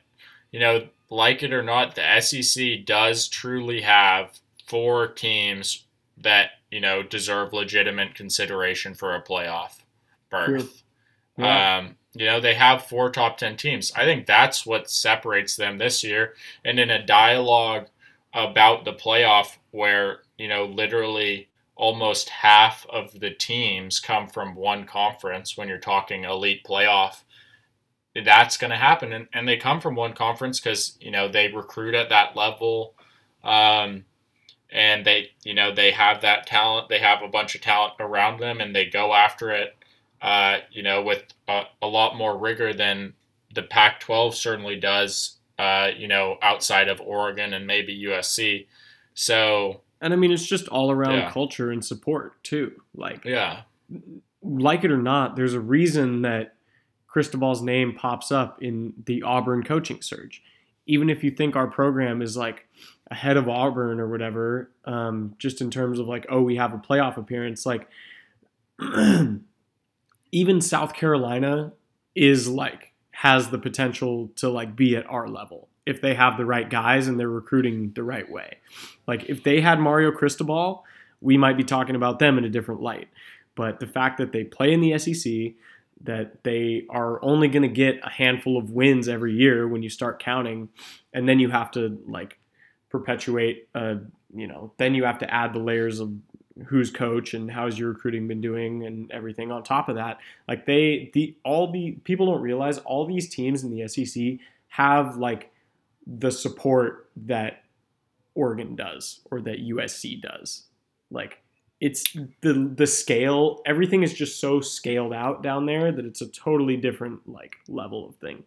you know, like it or not, the SEC does truly have four teams that you know deserve legitimate consideration for a playoff berth. Yeah. Um, you know they have four top ten teams. I think that's what separates them this year. And in a dialogue about the playoff, where you know literally almost half of the teams come from one conference, when you're talking elite playoff, that's going to happen. And, and they come from one conference because you know they recruit at that level. Um, and they you know they have that talent they have a bunch of talent around them and they go after it uh, you know with a, a lot more rigor than the pac 12 certainly does uh, you know outside of oregon and maybe usc so And I mean, it's just all around Yeah. culture and support too. Like, yeah like it or not, there's a reason that Cristobal's name pops up in the Auburn coaching search. Even if you think our program is like ahead of Auburn or whatever, um, just in terms of like, oh, we have a playoff appearance, like even South Carolina is like has the potential to like be at our level if they have the right guys and they're recruiting the right way. Like if they had Mario Cristobal, we might be talking about them in a different light. But the fact that they play in the SEC, that they are only going to get a handful of wins every year when you start counting, and then you have to like perpetuate, uh, you know, then you have to add the layers of who's coach and how's your recruiting been doing and everything on top of that. Like they, the all the people don't realize all these teams in the SEC have like the support that Oregon does or that USC does. Like it's the the scale, everything is just so scaled out down there that it's a totally different like level of thing.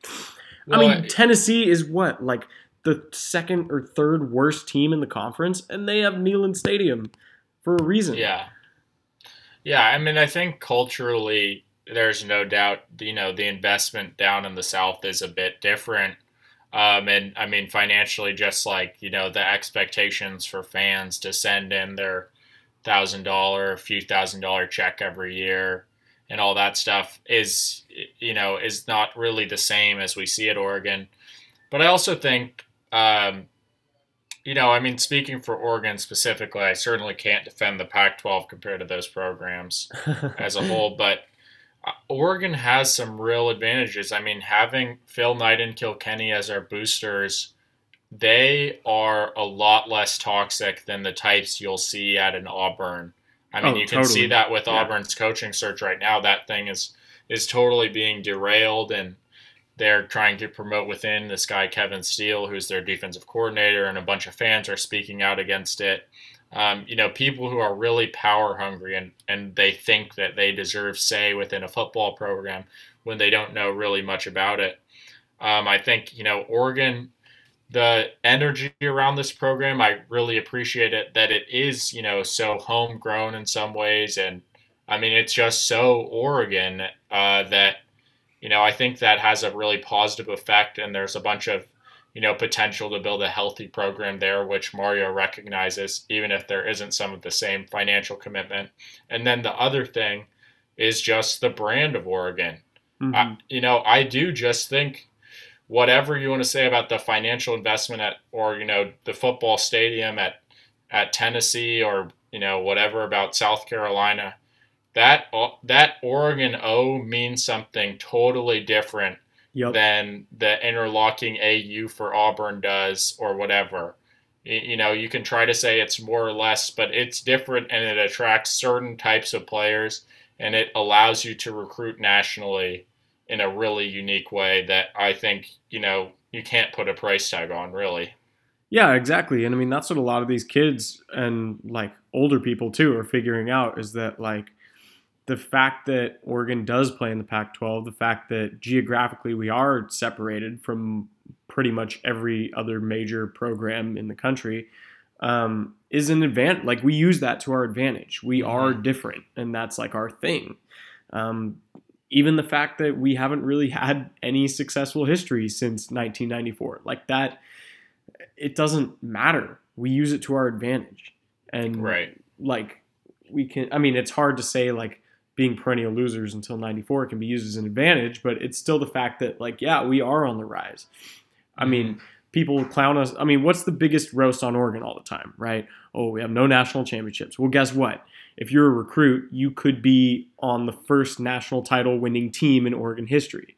I Well, mean, Tennessee is what like the second or third worst team in the conference, and they have Neyland Stadium for a reason. Yeah. Yeah, I mean, I think culturally, there's no doubt, you know, the investment down in the South is a bit different. Um, and I mean, financially, just like, you know, the expectations for fans to send in their thousand dollar, few thousand dollar check every year and all that stuff is, you know, is not really the same as we see at Oregon. But I also think, um, you know, I mean, speaking for Oregon specifically, I certainly can't defend the Pac 12 compared to those programs as a whole, but uh, Oregon has some real advantages. I mean, having Phil Knight and Kilkenny as our boosters, they are a lot less toxic than the types you'll see at an Auburn. I mean, Oh, you can see that with Yeah. Auburn's coaching search right now. That thing is is totally being derailed, and they're trying to promote within this guy Kevin Steele, who's their defensive coordinator, and a bunch of fans are speaking out against it. Um, you know, people who are really power hungry and, and they think that they deserve say within a football program when they don't know really much about it. Um, I think, you know, Oregon, the energy around this program, I really appreciate it that it is, you know, so homegrown in some ways. And I mean, it's just so Oregon uh, that, you know, I think that has a really positive effect. And there's a bunch of, you know, potential to build a healthy program there, which Mario recognizes, even if there isn't some of the same financial commitment. And then the other thing is just the brand of Oregon. Mhm. I, you know, I do just think whatever you want to say about the financial investment at, or you know, the football stadium at at Tennessee, or you know, whatever about South Carolina, that that Oregon O means something totally different Yep. than the interlocking AU for Auburn does, or whatever. You know, you can try to say it's more or less, but it's different and it attracts certain types of players and it allows you to recruit nationally in a really unique way that I think, you know, you can't put a price tag on, really. Yeah, exactly. And I mean, that's what a lot of these kids and like older people too are figuring out is that like the fact that Oregon does play in the Pac 12, the fact that geographically we are separated from pretty much every other major program in the country um, is an advantage. Like we use that to our advantage. We are different, and that's like our thing. Um, even the fact that we haven't really had any successful history since 1994, like that, it doesn't matter. We use it to our advantage, and Right. like we can. I mean, it's hard to say like being perennial losers until 94 can be used as an advantage, but it's still the fact that like yeah, we are on the rise. I mean, mm-hmm. people clown us. I mean, what's the biggest roast on Oregon all the time, right? Oh, we have no national championships. Well, guess what? If you're a recruit, you could be on the first national title winning team in Oregon history.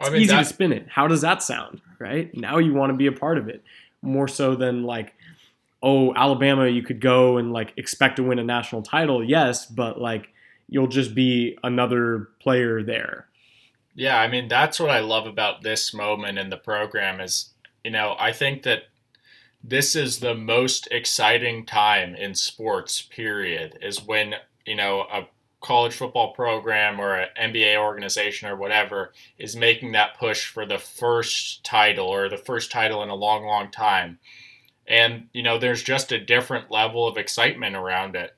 I It's mean, easy that- to spin it. How does that sound, right? Now you want to be a part of it more so than like, oh, Alabama, you could go and like expect to win a national title, yes, but like you'll just be another player there. Yeah, I mean that's what I love about this moment in the program is, you know, I think that this is the most exciting time in sports period is when, you know, a college football program or an NBA organization or whatever is making that push for the first title or the first title in a long long time. And, you know, there's just a different level of excitement around it.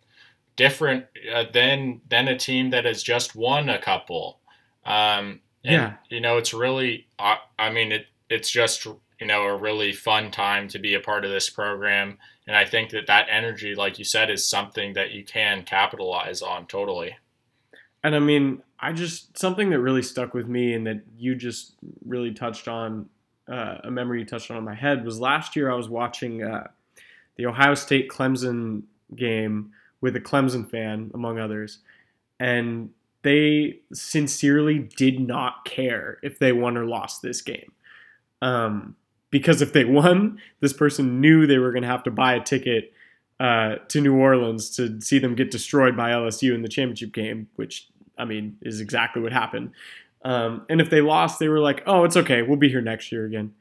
Different uh, than than a team that has just won a couple. Um, and, Yeah. you know, it's really, I, I mean, it, it's just, you know, a really fun time to be a part of this program. And I think that that energy, like you said, is something that you can capitalize on totally. And I mean, I just something that really stuck with me and that you just really touched on uh, a memory you touched on in my head was last year I was watching uh, the Ohio State Clemson game with a Clemson fan among others, and they sincerely did not care if they won or lost this game. Um, because if they won, this person knew they were going to have to buy a ticket uh, to New Orleans to see them get destroyed by LSU in the championship game, which I mean is exactly what happened. Um, and if they lost, they were like, "Oh, it's okay. We'll be here next year again."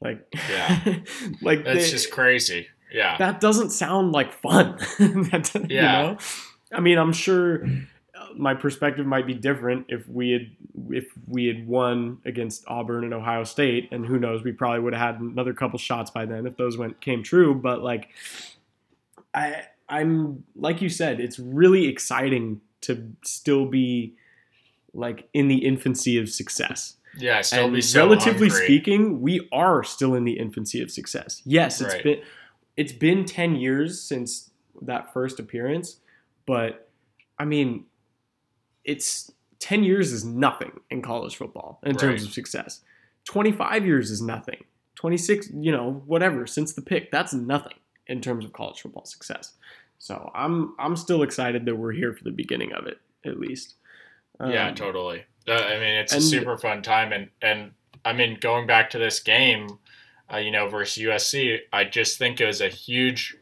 Like, Yeah. like That's they- just crazy. Yeah. that doesn't sound like fun. That Yeah. You know? I mean, I'm sure uh, my perspective might be different if we had if we had won against Auburn and Ohio State, and who knows, we probably would have had another couple shots by then if those went came true. But like, I I'm like you said, it's really exciting to still be like in the infancy of success Yeah. Still and be so relatively hungry. speaking, we are still in the infancy of success. Yes, it's Right. been it's been ten years since that first appearance, but I mean, it's ten years is nothing in college football in terms of success. Twenty five years is nothing. 26, you know, whatever since the pick. That's nothing in terms of college football success. So I'm I'm still excited that we're here for the beginning of it at least. yeah, Um, totally. Uh, I mean, it's a super fun time, and and I mean, going back to this game, uh, you know, versus USC, I just think it was a huge.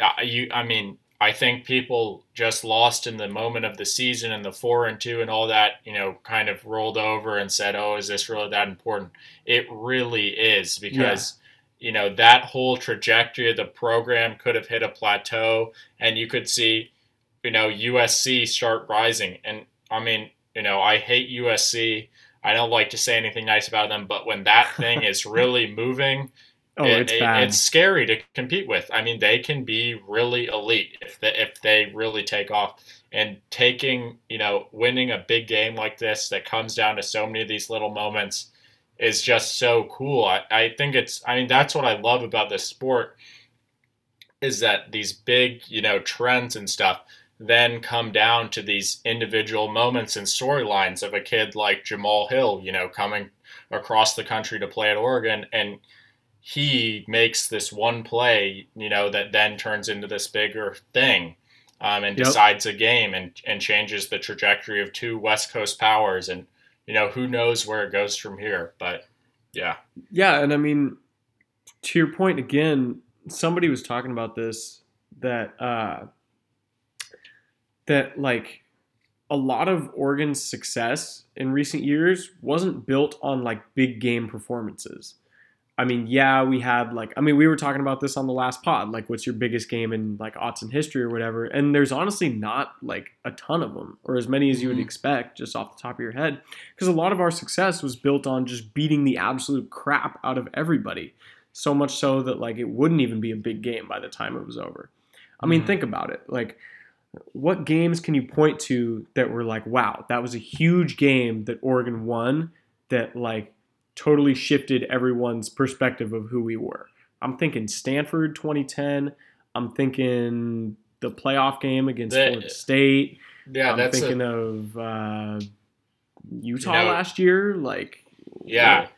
Uh, you, I mean, I think people just lost in the moment of the season and the four and two and all that. You know, kind of rolled over and said, "Oh, is this really that important?" It really is because. You know that whole trajectory of the program could have hit a plateau, and you could see, you know, USC start rising. And I mean, you know, I hate USC. I don't like to say anything nice about them, but when that thing is really moving, Oh, it- it's it- it's scary to compete with. I mean, they can be really elite if they, if they really take off. And taking, you know, winning a big game like this that comes down to so many of these little moments is just so cool. I, I think it's, I mean, that's what I love about this sport is that these big, you know, trends and stuff then come down to these individual moments and storylines of a kid like Jamal Hill, you know, coming across the country to play at Oregon and he makes this one play, you know, that then turns into this bigger thing um, and Yep. decides a game and, and changes the trajectory of two West Coast powers. And, you know, who knows where it goes from here. But yeah. Yeah, and I mean, to your point again, somebody was talking about this that uh, that like a lot of Oregon's success in recent years wasn't built on like big game performances. I mean, yeah, we had like I mean, we were talking about this on the last pod, like what's your biggest game in like odds in history or whatever. And there's honestly not like a ton of them or as many as you would Mhm. expect just off the top of your head because a lot of our success was built on just beating the absolute crap out of everybody. So much so that like it wouldn't even be a big game by the time it was over. I mean, Mhm. think about it. Like what games can you point to that were like, wow, that was a huge game that Oregon won that like totally shifted everyone's perspective of who we were. I'm thinking Stanford 2010. I'm thinking the playoff game against Florida State. Yeah, I'm that's thinking a, of uh, Utah You know- last year. Like, Yeah.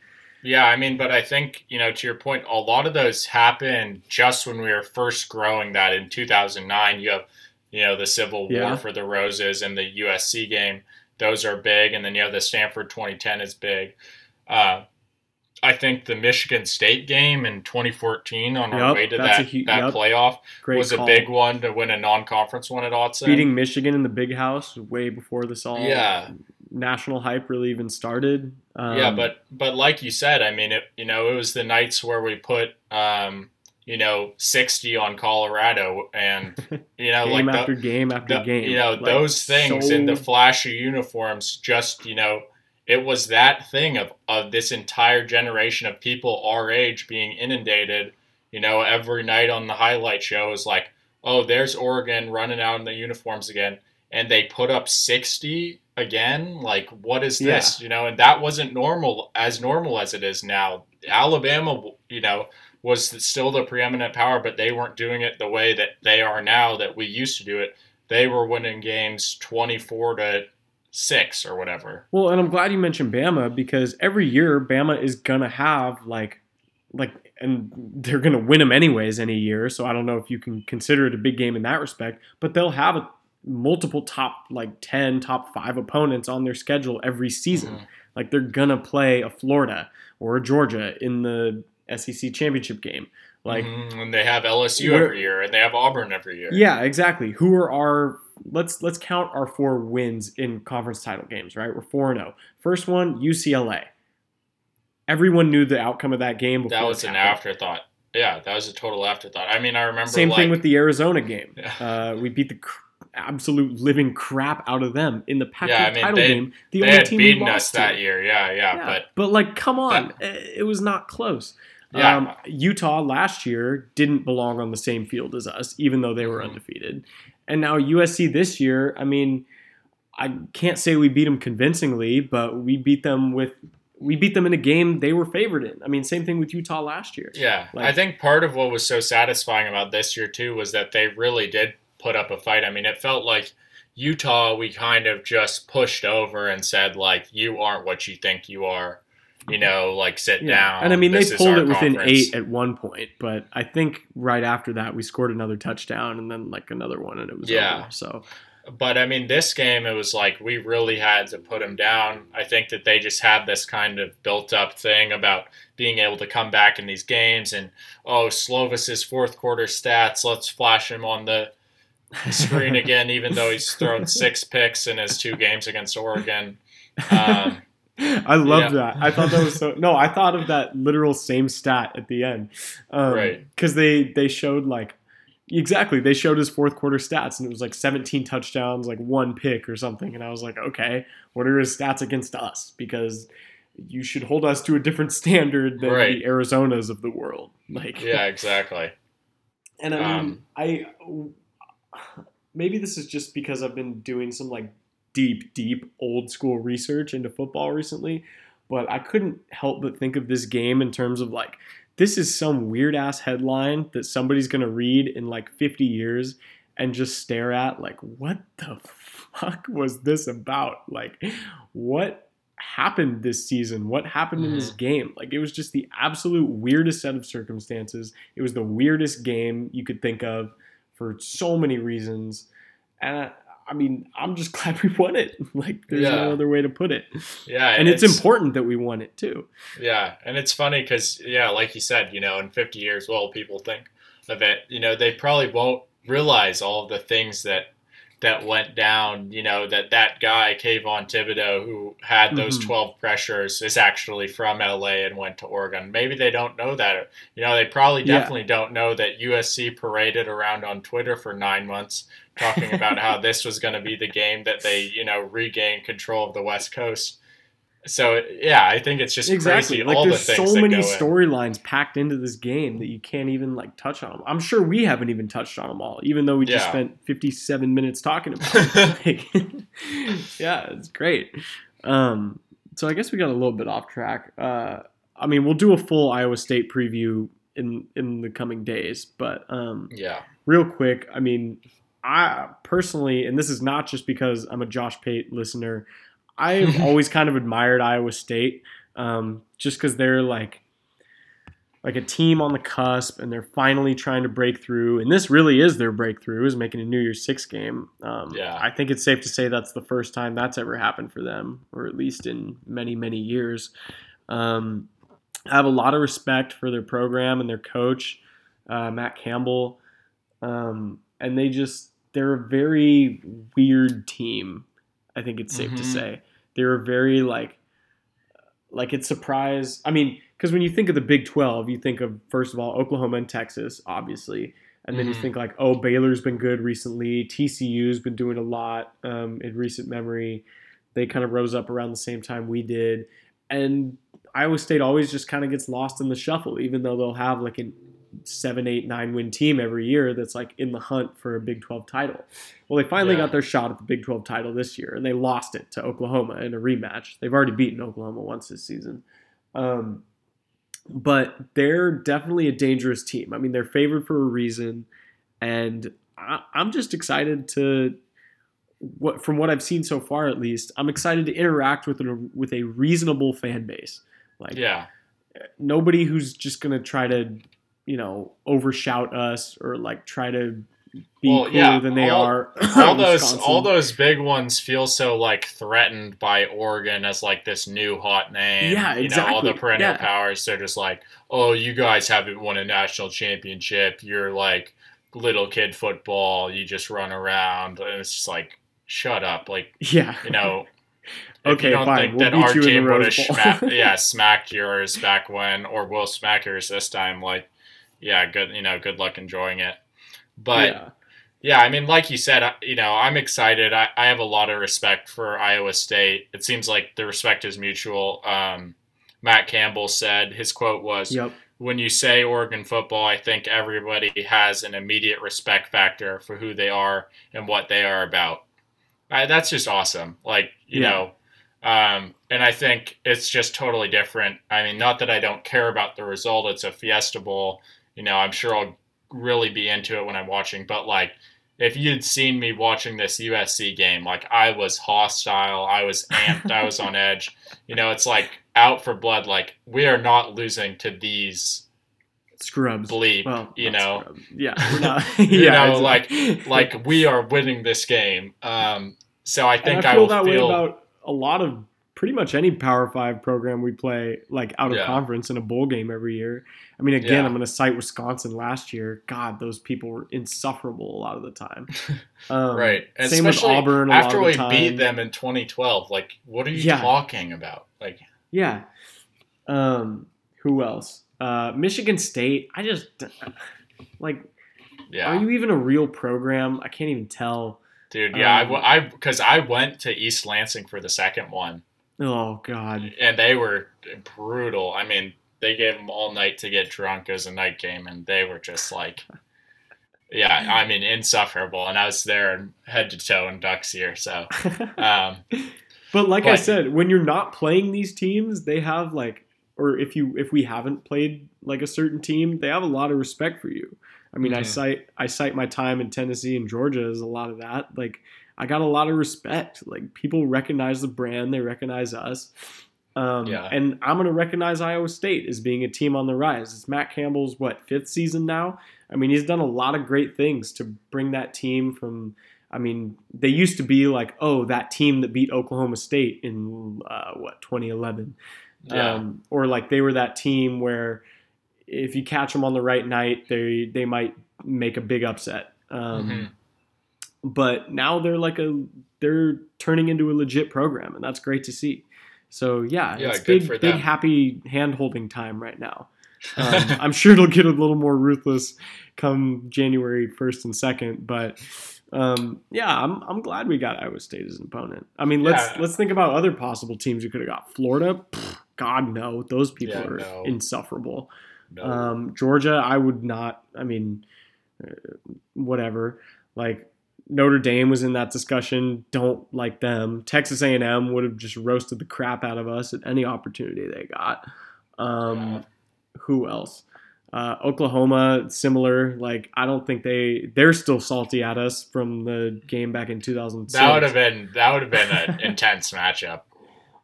Yeah, I mean, but I think, you know, to your point, a lot of those happened just when we were first growing that in 2009. You have, you know, the Civil War Yeah. for the Roses and the USC game. Those are big. And then you have the Stanford 2010 is big. Uh, I think the Michigan State game in 2014 on our Yep, way to that, hu- that yep. playoff great was call. a big one to win a non-conference one at Autzen. beating Michigan in the Big House way before this all yeah, national hype really even started. Um, yeah, but but like you said, I mean, it you know, it was the nights where we put um, you know, sixty on Colorado, and you know, game like after the, game after the- game, you know, like, those things so- in the flashy uniforms, just you know, it was that thing of of this entire generation of people our age being inundated. You know, every night on the highlight show is like, oh, there's Oregon running out in the uniforms again, and they put up sixty again. Like, what is this? You know, and that wasn't normal as normal as it is now. Alabama, you know, was still the preeminent power, but they weren't doing it the way that they are now. That we used to do it. They were winning games twenty four to six or whatever. Well, and I'm glad you mentioned Bama because every year Bama is gonna have like, like, and they're gonna win them anyways any year. So I don't know if you can consider it a big game in that respect, but they'll have a, multiple top like ten, top five opponents on their schedule every season. Mhm. Like they're gonna play a Florida or a Georgia in the SEC championship game. Like Mhm. and they have LSU every year, and they have Auburn every year. Yeah, exactly. Who are our let's let's count our four wins in conference title games, right? We're 4 and 0. First one, UCLA. Everyone knew the outcome of that game before that was an afterthought. Yeah, that was a total afterthought. I mean, I remember Same like, thing with the Arizona game. Yeah. Uh, we beat the cr- absolute living crap out of them in the Pac-12 Yeah, I mean, title they- game. The they only had team beaten us to. that year. Yeah, yeah, but but like, come on, Eh, it was not close. Yeah. Um, Utah last year didn't belong on the same field as us, even though they were Mhm. undefeated. And now USC this year, I mean, I can't say we beat them convincingly, but we beat them with we beat them in a game they were favored in. I mean, same thing with Utah last year. Yeah, Like- I think part of what was so satisfying about this year too was that they really did put up a fight. I mean, it felt like Utah we kind of just pushed over and said like you aren't what you think you are. You know, like sit Yeah. down. And I mean, they pulled it within conference. eight at one point, but I think right after that we scored another touchdown and then like another one and it was Yeah. over. So But I mean, this game, it was like we really had to put them down. I think that they just had this kind of built up thing about being able to come back in these games and, oh, Slovis's fourth quarter stats, let's flash him on the screen again, even though he's thrown six picks in his two games against Oregon. Um, I love Yeah. that. I thought that was so. No, I thought of that literal same stat at the end, um, Right. Because they they showed like exactly they showed his fourth quarter stats and it was like 17 touchdowns, like one pick or something, and I was like, okay, what are his stats against us? Because you should hold us to a different standard than Right. the Arizonas of the world. Like, yeah, exactly. and I mean, Um, I maybe this is just because I've been doing some like deep, deep old school research into football recently, but I couldn't help but think of this game in terms of like this is some weird ass headline that somebody's gonna read in like 50 years and just stare at like what the fuck was this about? Like what happened this season? What happened in this mm-hmm. game? Like it was just the absolute weirdest set of circumstances. It was the weirdest game you could think of for so many reasons. And I, I mean, I'm just glad we won it. Like there's Yeah. no other way to put it. Yeah, And it's important that we won it too. Yeah, and it's funny because yeah, like you said, you know, in 50 years, well, people think of it, you know, they probably won't realize all the things that that went down. You know, that that guy Kayvon Thibodeaux who had those Mhm. 12 pressures is actually from LA and went to Oregon. Maybe they don't know that. You know, they probably Yeah. definitely don't know that USC paraded around on Twitter for nine months talking about how this was going to be the game that they, you know, regain control of the West Coast. So yeah, I think it's just exactly. crazy Like all there's things so many storylines packed into this game that you can't even like touch on them. I'm sure we haven't even touched on them all, even though we just spent 57 minutes talking about it. Like, yeah, it's great. Um, so I guess we got a little bit off track. Uh, I mean, we'll do a full Iowa State preview in in the coming days, but um, yeah, real quick, I mean, I personally, and this is not just because I'm a Josh Pate listener, I've always kind of admired Iowa State, um, just because they're like like a team on the cusp, and they're finally trying to break through. And this really is their breakthrough, is making a New Year's Six game. Um, Yeah. I think it's safe to say that's the first time that's ever happened for them, or at least in many many years. Um, I have a lot of respect for their program and their coach, uh, Matt Campbell um, and they just they're a very weird team. I think it's safe to Mhm. say they were very like like it's surprise. I mean, because when you think of the Big Twelve, you think of first of all Oklahoma and Texas, obviously, and then you Mhm. think like oh Baylor's been good recently, TCU's been doing a lot um, in recent memory. They kind of rose up around the same time we did, and Iowa State always just kind of gets lost in the shuffle, even though they'll have like an seven, eight, nine win team every year that's like in the hunt for a Big 12 title. Well, they finally Yeah. got their shot at the Big 12 title this year, and they lost it to Oklahoma in a rematch. They've already beaten Oklahoma once this season. Um, but they're definitely a dangerous team. I mean, they're favored for a reason, and I, I'm just excited to. What from what I've seen so far, at least, I'm excited to interact with a, with a reasonable fan base. Like, yeah, nobody who's just gonna try to, you know, overshout us or like try to be Well, cooler yeah, than they all- are. all those all those big ones feel so like threatened by Oregon as like this new hot name. Yeah, You know, all the exactly. perennial Yeah. powers. They're just like, oh, you guys haven't won a national championship. You're like little kid football. You just run around, and it's just like, shut up. Like yeah. you know. Okay, you don't fine, think we'll that beat our you in the team would have Rose Bowl. smacked, yeah, smacked yours back when, or will smack yours this time, like, yeah, good, you know, good luck enjoying it. But yeah. yeah, I mean, like you said, I- you know, I'm excited. I, I have a lot of respect for Iowa State. It seems like the respect is mutual. Um, Matt Campbell said his quote was, Yep. "When you say Oregon football, I think everybody has an immediate respect factor for who they are and what they are about." I, that's just awesome. Like you Yeah. know, um, and I think it's just totally different. I mean, not that I don't care about the result. It's a Fiesta Bowl. You know, I'm sure I'll really be into it when I'm watching. But like, if you'd seen me watching this USC game, like I was hostile, I was amped, I was on edge. You know, it's like out for blood. Like we are not losing to these scrubs. bleep. Well, you know, yeah, we're not, You yeah, know, like- exactly. like we are winning this game. Um, so I think I I, feel will that way about a lot of pretty much any Power Five program we play, like out of Yeah. conference in a bowl game every year. I mean, again, Yeah. I'm going to cite Wisconsin last year. God, those people were insufferable a lot of the time. Um, right, and Same with Auburn. A after lot we the beat them in 2012. Like, what are you Yeah. talking about? Like, Yeah. Um, who else? Uh, Michigan State. I just like. yeah, Are you even a real program? I can't even tell. dude. Yeah, um, I, because I went to East Lansing for the second one. Oh God. and they were brutal. I mean, they gave them all night to get drunk as a night game, and they were just like, yeah, I mean, insufferable. And I was there head to toe in Ducks here, so um, But like I said, when you're not playing these teams, they have like, or if you if we haven't played like a certain team, they have a lot of respect for you. I mean, I Mhm. cite I cite my time in Tennessee and Georgia as a lot of that. Like, I got a lot of respect. Like, people recognize the brand, they recognize us. Um, Yeah. And I'm going to recognize Iowa State as being a team on the rise. It's Matt Campbell's what fifth season now. I mean, he's done a lot of great things to bring that team from. I mean, they used to be like, oh, that team that beat Oklahoma State in uh, what 2011, yeah, um, or like they were that team where if you catch them on the right night, they they might make a big upset. Um, Mhm. But now they're like a they're turning into a legit program, and that's great to see. So yeah, Yeah, it's big big them. happy hand holding time right now. Um, I'm sure it'll get a little more ruthless come January first and second, but um, yeah, I'm I'm glad we got Iowa State as an opponent. I mean, let's Yeah. let's think about other possible teams we could have got. Florida, Pfft, God no, those people Yeah, are no. insufferable. No. Um, Georgia, I would not. I mean, uh, whatever. Like Notre Dame was in that discussion. Don't like them. Texas A&M would have just roasted the crap out of us at any opportunity they got. Um. Who else? Uh, Oklahoma, similar. Like I don't think they they're still salty at us from the game back in 2006. that would have been that would have been an intense matchup.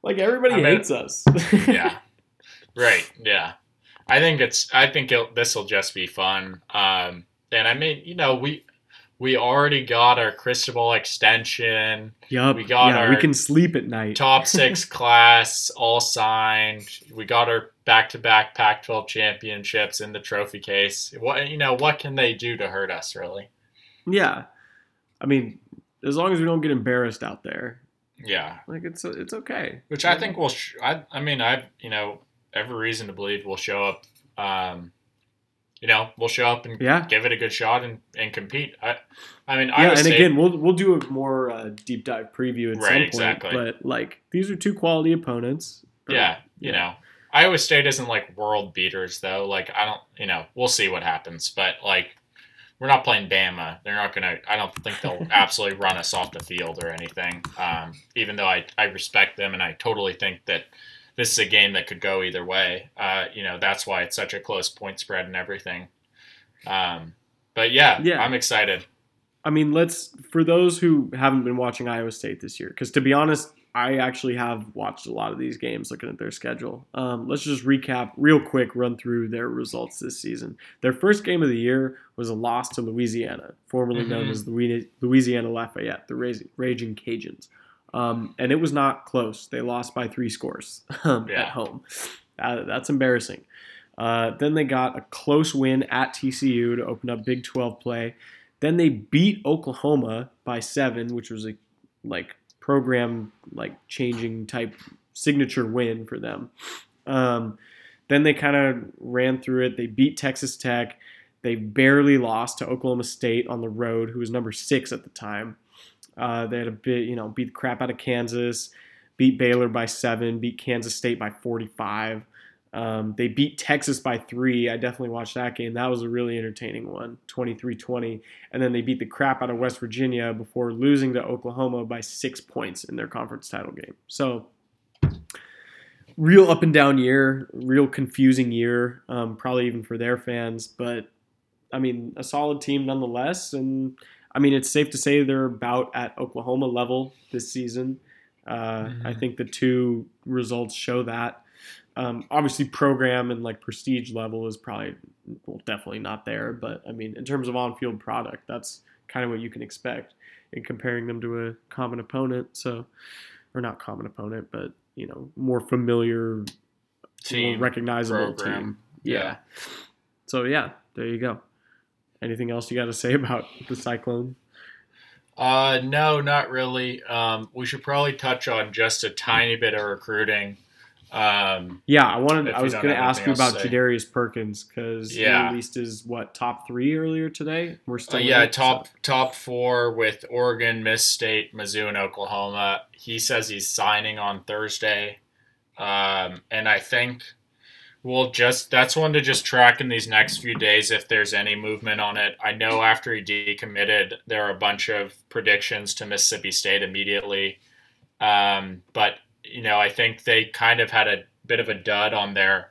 like everybody I mean- hates us. Yeah, right. Yeah, I think it's. I think this will just be fun. Um, and I mean, you know, we we already got our Cristobal extension. yup. We got yeah, we can sleep at night. top six class all signed. We got our back to back Pac 12 championships in the trophy case. What you know, what can they do to hurt us really? Yeah, I mean, as long as we don't get embarrassed out there, Yeah. like it's it's okay. Which I think will sh- I I mean I've you know, every reason to believe we'll show up um you know, we'll show up and Yeah. give it a good shot and, and compete. I I mean Yeah, and State, again, we'll we'll do a more uh, deep dive preview at Right, some point. exactly. But like, these are two quality opponents. Or- yeah, you know. Iowa State isn't like world beaters though. Like I don't, you know, we'll see what happens. But like, we're not playing Bama. They're not gonna. I don't think they'll absolutely run us off the field or anything. Um, even though I I respect them and I totally think that this is a game that could go either way. Uh, you know, that's why it's such a close point spread and everything. Um, but yeah, Yeah. I'm excited. I mean, let's for those who haven't been watching Iowa State this year, because to be honest, I actually have watched a lot of these games looking at their schedule. Um, let's just recap real quick, run through their results this season. Their first game of the year was a loss to Louisiana, formerly known Mhm. as Louis- Louisiana Lafayette, the Raging Cajuns. Um, and it was not close. They lost by three scores um, Yeah. at home. Uh, that's embarrassing. Uh, then they got a close win at TCU to open up Big 12 play. Then they beat Oklahoma by seven, which was a like program like changing type signature win for them. Um, then they kind of ran through it. They beat Texas Tech. They barely lost to Oklahoma State on the road, who was number six at the time. Uh, they had a bit, you know, beat the crap out of Kansas, beat Baylor by seven, beat Kansas State by 45. Um, they beat Texas by three. I definitely watched that game. That was a really entertaining one, 23 20. And then they beat the crap out of West Virginia before losing to Oklahoma by six points in their conference title game. So, real up and down year, real confusing year, um, probably even for their fans. But, I mean, a solid team nonetheless. And I mean, it's safe to say they're about at Oklahoma level this season. Uh, Mm-hmm. I think the two results show that. Um, obviously, program and like prestige level is probably well, definitely not there. But I mean, in terms of on-field product, that's kind of what you can expect in comparing them to a common opponent. So, or not common opponent, but you know, more familiar, Team more recognizable program. team. Yeah. Yeah. So yeah, there you go. Anything else you got to say about the Cyclone? Uh, no, not really. Um, we should probably touch on just a tiny bit of recruiting. Um, Yeah, I wanted. I was going to ask you about. Jadarius Perkins because Yeah. he released his what top three earlier today. We're uh, still in yeah, top so- top four with Oregon, Miss State, Mizzou, and Oklahoma. He says he's signing on Thursday, um, and I think we'll just that's one to just track in these next few days if there's any movement on it. I know after he decommitted, there are a bunch of predictions to Mississippi State immediately, um, but you know I think they kind of had a bit of a dud on their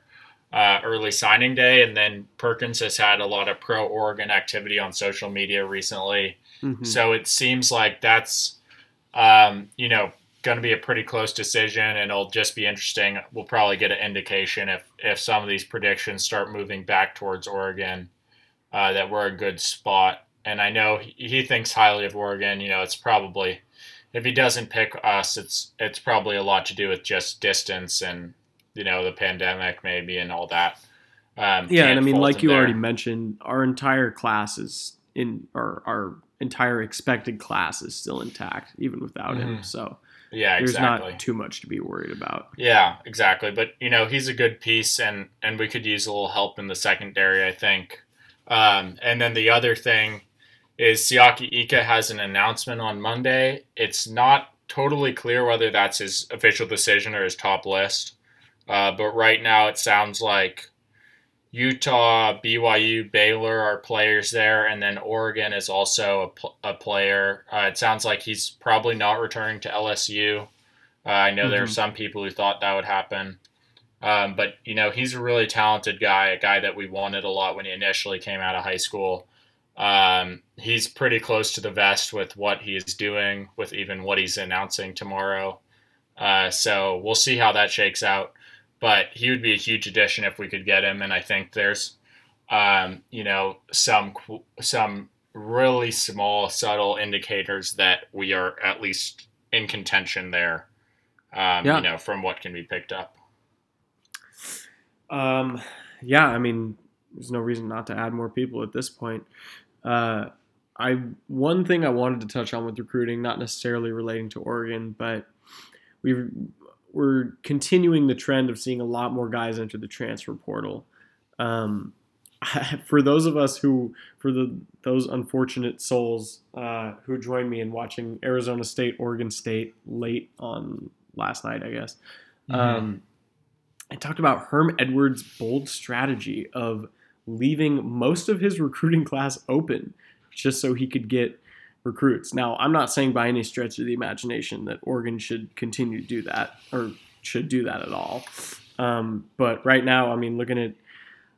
uh, early signing day, and then Perkins has had a lot of pro Oregon activity on social media recently. Mhm. So it seems like that's, um, you know, going to be a pretty close decision, and it'll just be interesting. We'll probably get an indication if if some of these predictions start moving back towards Oregon, uh, that we're a good spot. And I know he, he thinks highly of Oregon. You know, it's probably if he doesn't pick us, it's it's probably a lot to do with just distance and you know the pandemic maybe and all that. Um, Yeah, and I mean, like you there. already mentioned, our entire class is in, or our entire expected class is still intact, even without him. Mhm. So yeah, there's exactly. not too much to be worried about. Yeah, exactly. But you know, he's a good piece, and and we could use a little help in the secondary, I think. Um, and then the other thing is Siaki Ika has an announcement on Monday. It's not totally clear whether that's his official decision or his top list, uh, but right now it sounds like Utah, BYU, Baylor are players there, and then Oregon is also a, pl- a player. Uh, it sounds like he's probably not returning to LSU. Uh, I know there are Mhm. some people who thought that would happen. Um, but, you know, he's a really talented guy, a guy that we wanted a lot when he initially came out of high school. Um, he's pretty close to the vest with what he is doing, with even what he's announcing tomorrow. Uh, so we'll see how that shakes out. But he would be a huge addition if we could get him. And I think there's, um, you know, some some really small, subtle indicators that we are at least in contention there. Um, Yeah. You know, from what can be picked up. Um, yeah, I mean, there's no reason not to add more people at this point. Uh, I one thing I wanted to touch on with recruiting, not necessarily relating to Oregon, but we we're continuing the trend of seeing a lot more guys enter the transfer portal. Um, for those of us who, for the those unfortunate souls uh, who joined me in watching Arizona State, Oregon State late on last night, I guess. Um, I talked about Herm Edwards' bold strategy of leaving most of his recruiting class open just so he could get recruits. Now, I'm not saying by any stretch of the imagination that Oregon should continue to do that or should do that at all. Um, but right now, I mean, looking at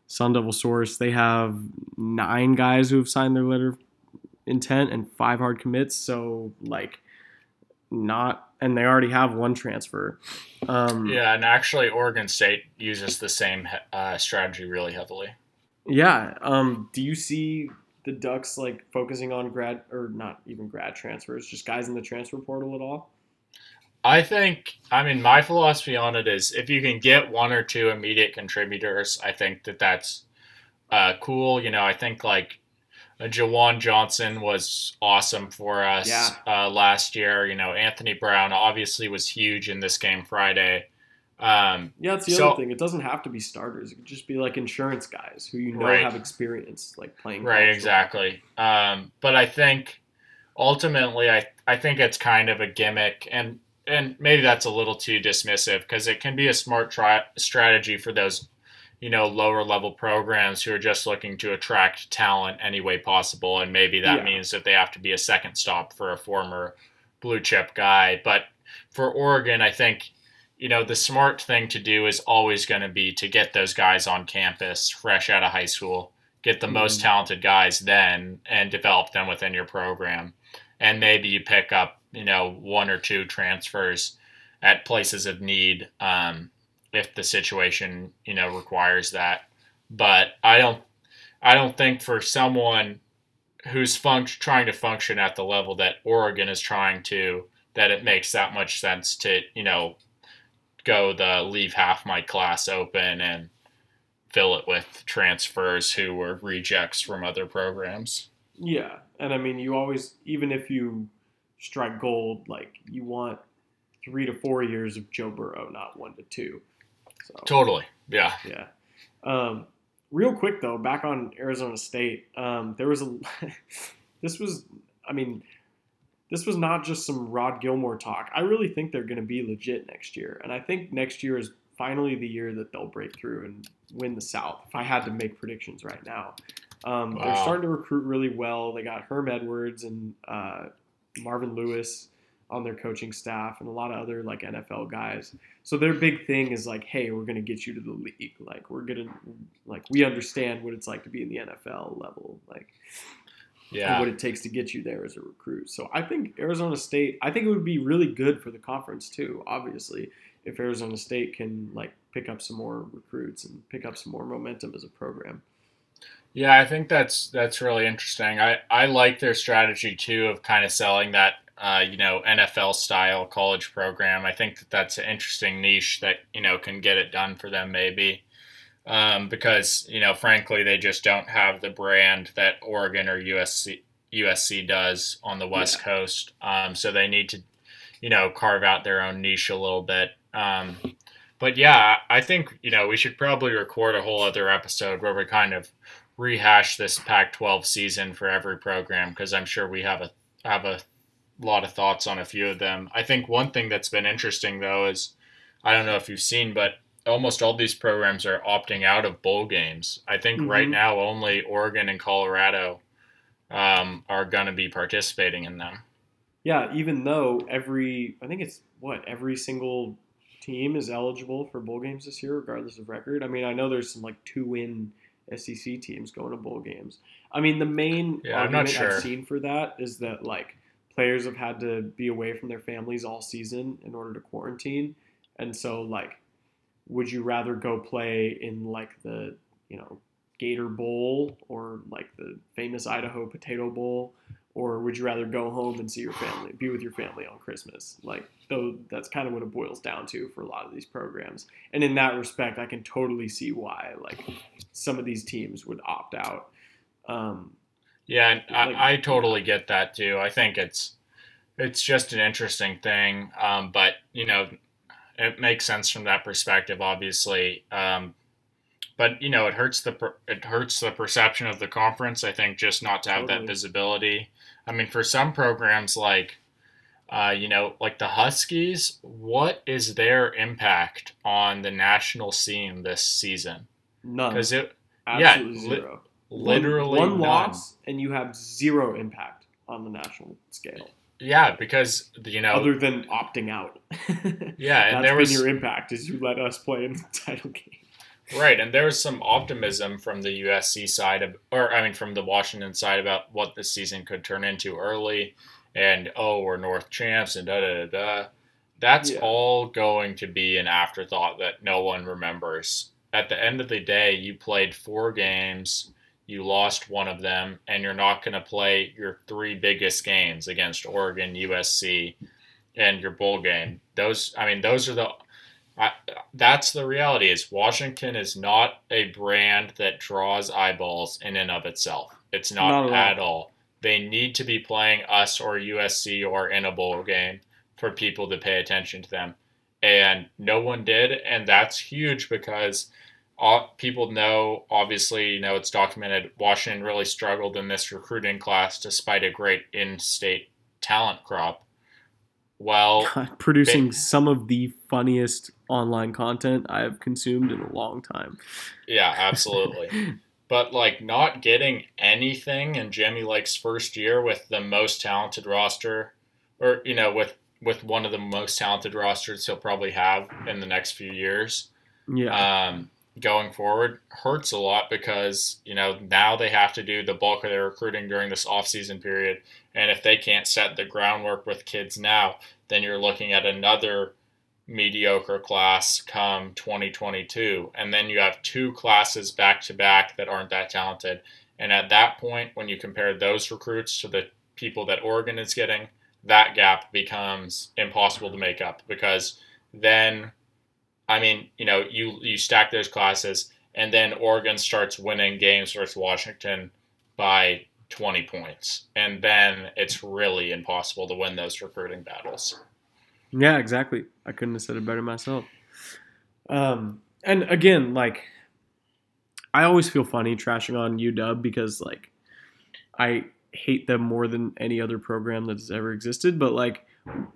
Sun Devil Source, they have nine guys who have signed their letter of intent and five hard commits. So, like, not, and they already have one transfer. Um, Yeah, and actually, Oregon State uses the same uh, strategy really heavily. Yeah. Um, do you see the Ducks like focusing on grad or not even grad transfers, just guys in the transfer portal at all? I think, I mean, my philosophy on it is if you can get one or two immediate contributors, I think that that's uh, cool. You know, I think like uh, Juwan Johnson was awesome for us Yeah. uh, last year. You know, Anthony Brown obviously was huge in this game Friday. Um, Yeah, that's the So- other thing. It doesn't have to be starters. It could just be like insurance guys who you know Right. have experience, like playing. Right, exactly. Um, but I think ultimately, I I think it's kind of a gimmick, and and maybe that's a little too dismissive because it can be a smart tri- strategy for those, you know, lower level programs who are just looking to attract talent any way possible, and maybe that Yeah. means that they have to be a second stop for a former blue chip guy. But for Oregon, I think. You know, the smart thing to do is always going to be to get those guys on campus fresh out of high school get the most Mhm. talented guys then and develop them within your program. And maybe you pick up, you know, one or two transfers at places of need um, if the situation, you know, requires that. But I don't I don't think for someone who's func- trying to function at the level that Oregon is trying to that it makes that much sense to, you know, go the leave half my class open and fill it with transfers who were rejects from other programs. Yeah, and I mean, you always, even if you strike gold, like you want three to four years of Joe Burrow, not one to two. So Totally. Yeah. yeah. Um, real quick though, back on Arizona State, um, there was a. this was, I mean, this was not just some Rod Gilmore talk. I really think they're going to be legit next year, and I think next year is finally the year that they'll break through and win the South. If I had to make predictions right now, um, they're starting to recruit really well. They got Herm Edwards and uh, Marvin Lewis on their coaching staff, and a lot of other like NFL guys. So their big thing is like, hey, we're gonna get you to the league. Like we're gonna like we understand what it's like to be in the NFL level. Like Yeah. what it takes to get you there as a recruit. So I think Arizona State, I think it would be really good for the conference too. Obviously, if Arizona State can like pick up some more recruits and pick up some more momentum as a program. Yeah, I think that's that's really interesting. I, I like their strategy too of kind of selling that uh, you know NFL style college program. I think that that's an interesting niche that you know can get it done for them maybe um, because you know frankly they just don't have the brand that Oregon or USC USC does on the West Coast. Um, so they need to you know carve out their own niche a little bit. Um, but yeah, I think you know we should probably record a whole other episode where we kind of rehash this Pac-12 season for every program because I'm sure we have a have a lot of thoughts on a few of them. I think one thing that's been interesting though is I don't know if you've seen, but almost all these programs are opting out of bowl games. I think right Mhm. now only Oregon and Colorado um, are going to be participating in them. Yeah, even though every I think it's what every single team is eligible for bowl games this year, regardless of record. I mean, I know there's some like two win SEC teams going to bowl games. I mean, the main Yeah, argument sure. I've seen for that is that like players have had to be away from their families all season in order to quarantine, and so like, would you rather go play in like the you know Gator Bowl or like the famous Idaho Potato Bowl? or would you rather go home and see your family, be with your family on Christmas? Like, though, that's kind of what it boils down to for a lot of these programs. And in that respect, I can totally see why, like, some of these teams would opt out. Um, Yeah, Like- I, I totally get that too. I think it's it's just an interesting thing, um, but you know, it makes sense from that perspective, obviously. Um, but you know, it hurts the per- it hurts the perception of the conference. I think just not to have Totally. that visibility. I mean, for some programs like. Uh, you know, like the Huskies, what is their impact on the national scene this season? none. Because it yeah, Absolutely li- zero. literally one, one loss, and you have zero impact on the national scale, Yeah, because you know, other than opting out. yeah, and there been was your impact is you let us play in the title game. right, and there was some optimism from the USC side of, or I mean, from the Washington side about what the season could turn into early, and oh, we're North champs and da da da da. That's Yeah. all going to be an afterthought that no one remembers. At the end of the day, you played four games. You lost one of them, and you're not going to play your three biggest games against Oregon, USC, and your bowl game. Those, I mean, those are the. I, that's the reality. Is Washington is not a brand that draws eyeballs in and of itself. It's not, Not at all. at all. They need to be playing us or USC or in a bowl game for people to pay attention to them, and no one did, and that's huge because all, people know, obviously, you know, it's documented. Washington really struggled in this recruiting class despite a great in-state talent crop. Well, producing some of the funniest online content I have consumed in a long time. yeah, absolutely. but like not getting anything in Jimmy Lake's first year with the most talented roster, or you know, with with one of the most talented rosters he'll probably have in the next few years. Yeah. Um, going forward hurts a lot because you know now they have to do the bulk of their recruiting during this off-season period. And if they can't set the groundwork with kids now then you're looking at another mediocre class come 2022 and then you have two classes back to back that aren't that talented. And at that point when you compare those recruits to the people that Oregon is getting that gap becomes impossible to make up because then I mean, you know, you you stack those classes, and then Oregon starts winning games versus Washington by 20 points, and then it's really impossible to win those recruiting battles. Yeah, exactly. I couldn't have said it better myself. Um, and again, like, I always feel funny trashing on UW because, like, I hate them more than any other program that has ever existed, but like,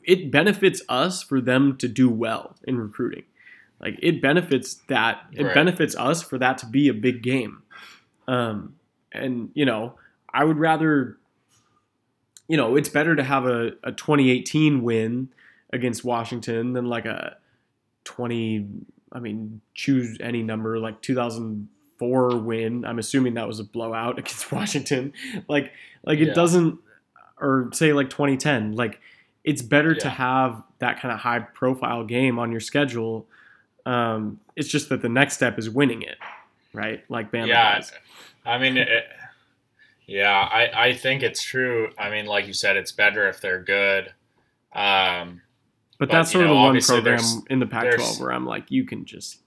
it benefits us for them to do well in recruiting. Like it benefits that it Right. benefits us for that to be a big game. Um, and you know, I would rather, you know, it's better to have a, a 2018 win against Washington than like a 20. I mean, choose any number like 2004 win. I'm assuming that was a blowout against Washington. Like, like it Yeah. doesn't, or say like 2010. Like, it's better to have that kind of high profile game on your schedule. Um, it's just that the next step is winning it, right? Like Bama yeah, does. I mean, it, yeah, I, I think it's true. I mean, like you said, it's better if they're good. Um, But, but, that's sort of the one program in the Pac-12 where I'm like, you can just,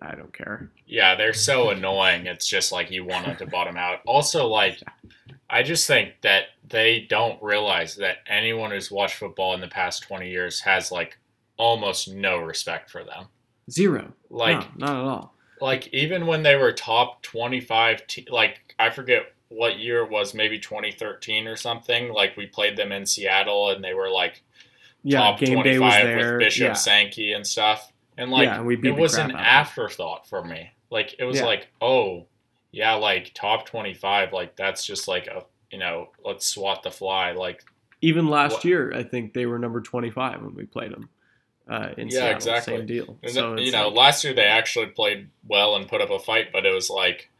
I don't care. yeah, they're so annoying. It's just like you want it to bottom out. Also, like, I just think that they don't realize that anyone who's watched football in the past 20 years has, like, almost no respect for them. Zero. Like, no, not at all. like even when they were top 25 te- like i forget what year it was maybe 2013 or something like we played them in seattle and they were like Yeah, top was 25 with bishop yeah. sankey and stuff and like Yeah, and it was an out of them. afterthought for me like it was Yeah. like oh yeah like top 25 like that's just like a you know let's swat the fly like Even last What- year, I think they were number 25 when we played them. Uh, in Yeah, Seattle. exactly. Same deal. and So it's you know like- last year they actually played well and put up a fight but it was like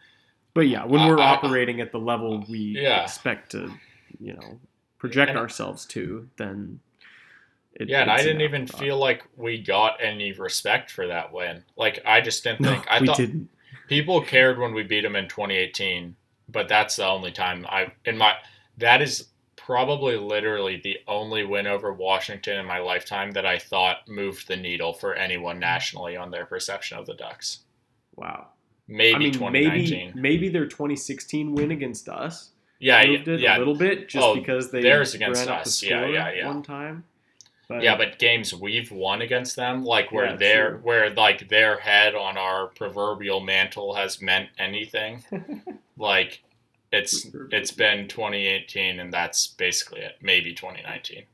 but yeah, when we're I- operating at the level we Yeah. expect to, you know, project And- ourselves to, then it, Yeah, and I didn't even afterthought. feel like we got any respect for that win. Like I just didn't No, think. I we thought didn't. people cared when we beat them in 2018, but that's the only time I in my that is probably literally the only win over Washington in my lifetime that I thought moved the needle for anyone mm-hmm. nationally on their perception of the Ducks. Wow. Maybe I mean, 2019. maybe maybe their 2016 win against us yeah, moved it yeah. a little bit just Oh, because they theirs against ran up the us. Yeah, yeah, yeah. one time. But, Yeah, but games we've won against them, like where Yeah, their true. where like their head on our proverbial mantle has meant anything, like it's it's been 2018 and that's basically it. Maybe 2019.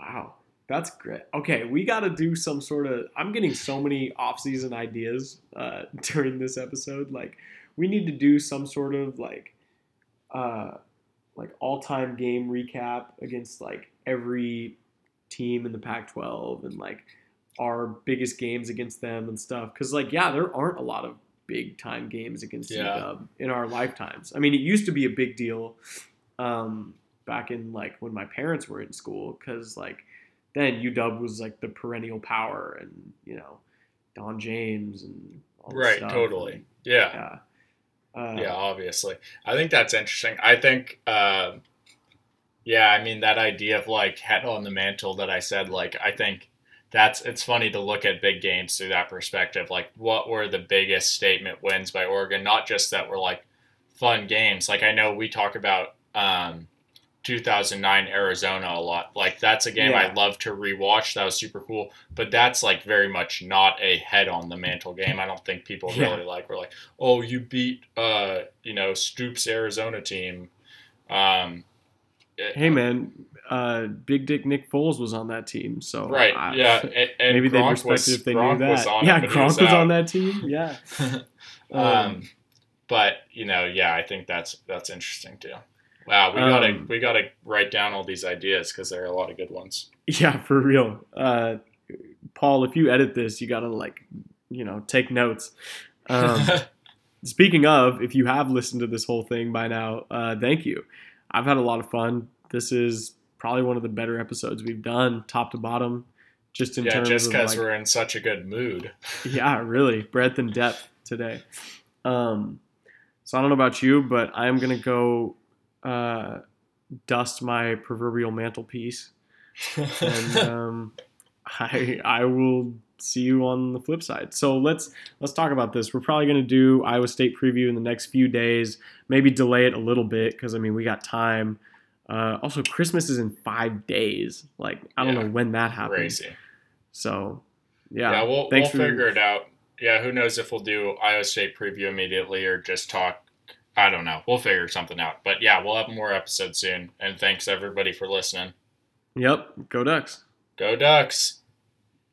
Wow, that's great. Okay, we got to do some sort of. I'm getting so many off-season ideas uh, during this episode. Like, we need to do some sort of like, uh, like all-time game recap against like every team in the Pac-12 and like our biggest games against them and stuff. Because like, yeah, there aren't a lot of big-time games against Yeah. UW in our lifetimes. I mean, it used to be a big deal. Um, back in like when my parents were in school because like then UW was like the perennial power and you know Don James and all Right, stuff. totally. And, Yeah, yeah. Uh, yeah, obviously. I think that's interesting. I think, uh, yeah, I mean that idea of like head on the mantle that I said. Like, I think that's it's funny to look at big games through that perspective. Like, what were the biggest statement wins by Oregon? Not just that were like fun games. Like, I know we talk about. Um, 2009 Arizona a lot. Like that's a game Yeah. I'd love to rewatch. That was super cool. But that's like very much not a head on the mantle game. I don't think people Yeah. really like. We're like, oh, you beat uh, you know, Stoops Arizona team. Um, Hey man, uh, Big Dick Nick Foles was on that team, so right? I- yeah, and, and maybe they Gronk respected was, if they Gronk knew was that. it, yeah, he Gronk was, on that team. Yeah. Um, um, but you know, yeah, I think that's that's interesting too. Wow, we gotta Um, we gotta write down all these ideas because there are a lot of good ones. yeah, for real. Uh, Paul, if you edit this, you gotta like you know take notes. Um, speaking of, if you have listened to this whole thing by now, uh, thank you. I've had a lot of fun. This is probably one of the better episodes we've done, top to bottom. Just in yeah, terms just because like, we're in such a good mood. yeah, really breadth and depth today. Um, so I don't know about you, but I'm gonna go uh, dust my proverbial mantelpiece, and um, I I will see you on the flip side. So let's let's talk about this. We're probably gonna do Iowa State preview in the next few days. Maybe delay it a little bit because I mean we got time. Uh, also, Christmas is in five days. Like I don't Yeah, know when that happens. Crazy. So yeah, Yeah, we'll, we'll figure it out. Yeah, who knows if we'll do Iowa State preview immediately or just talk. I don't know. We'll figure something out. But yeah, we'll have more episodes soon. And thanks everybody for listening. Yep, go Ducks. Go Ducks!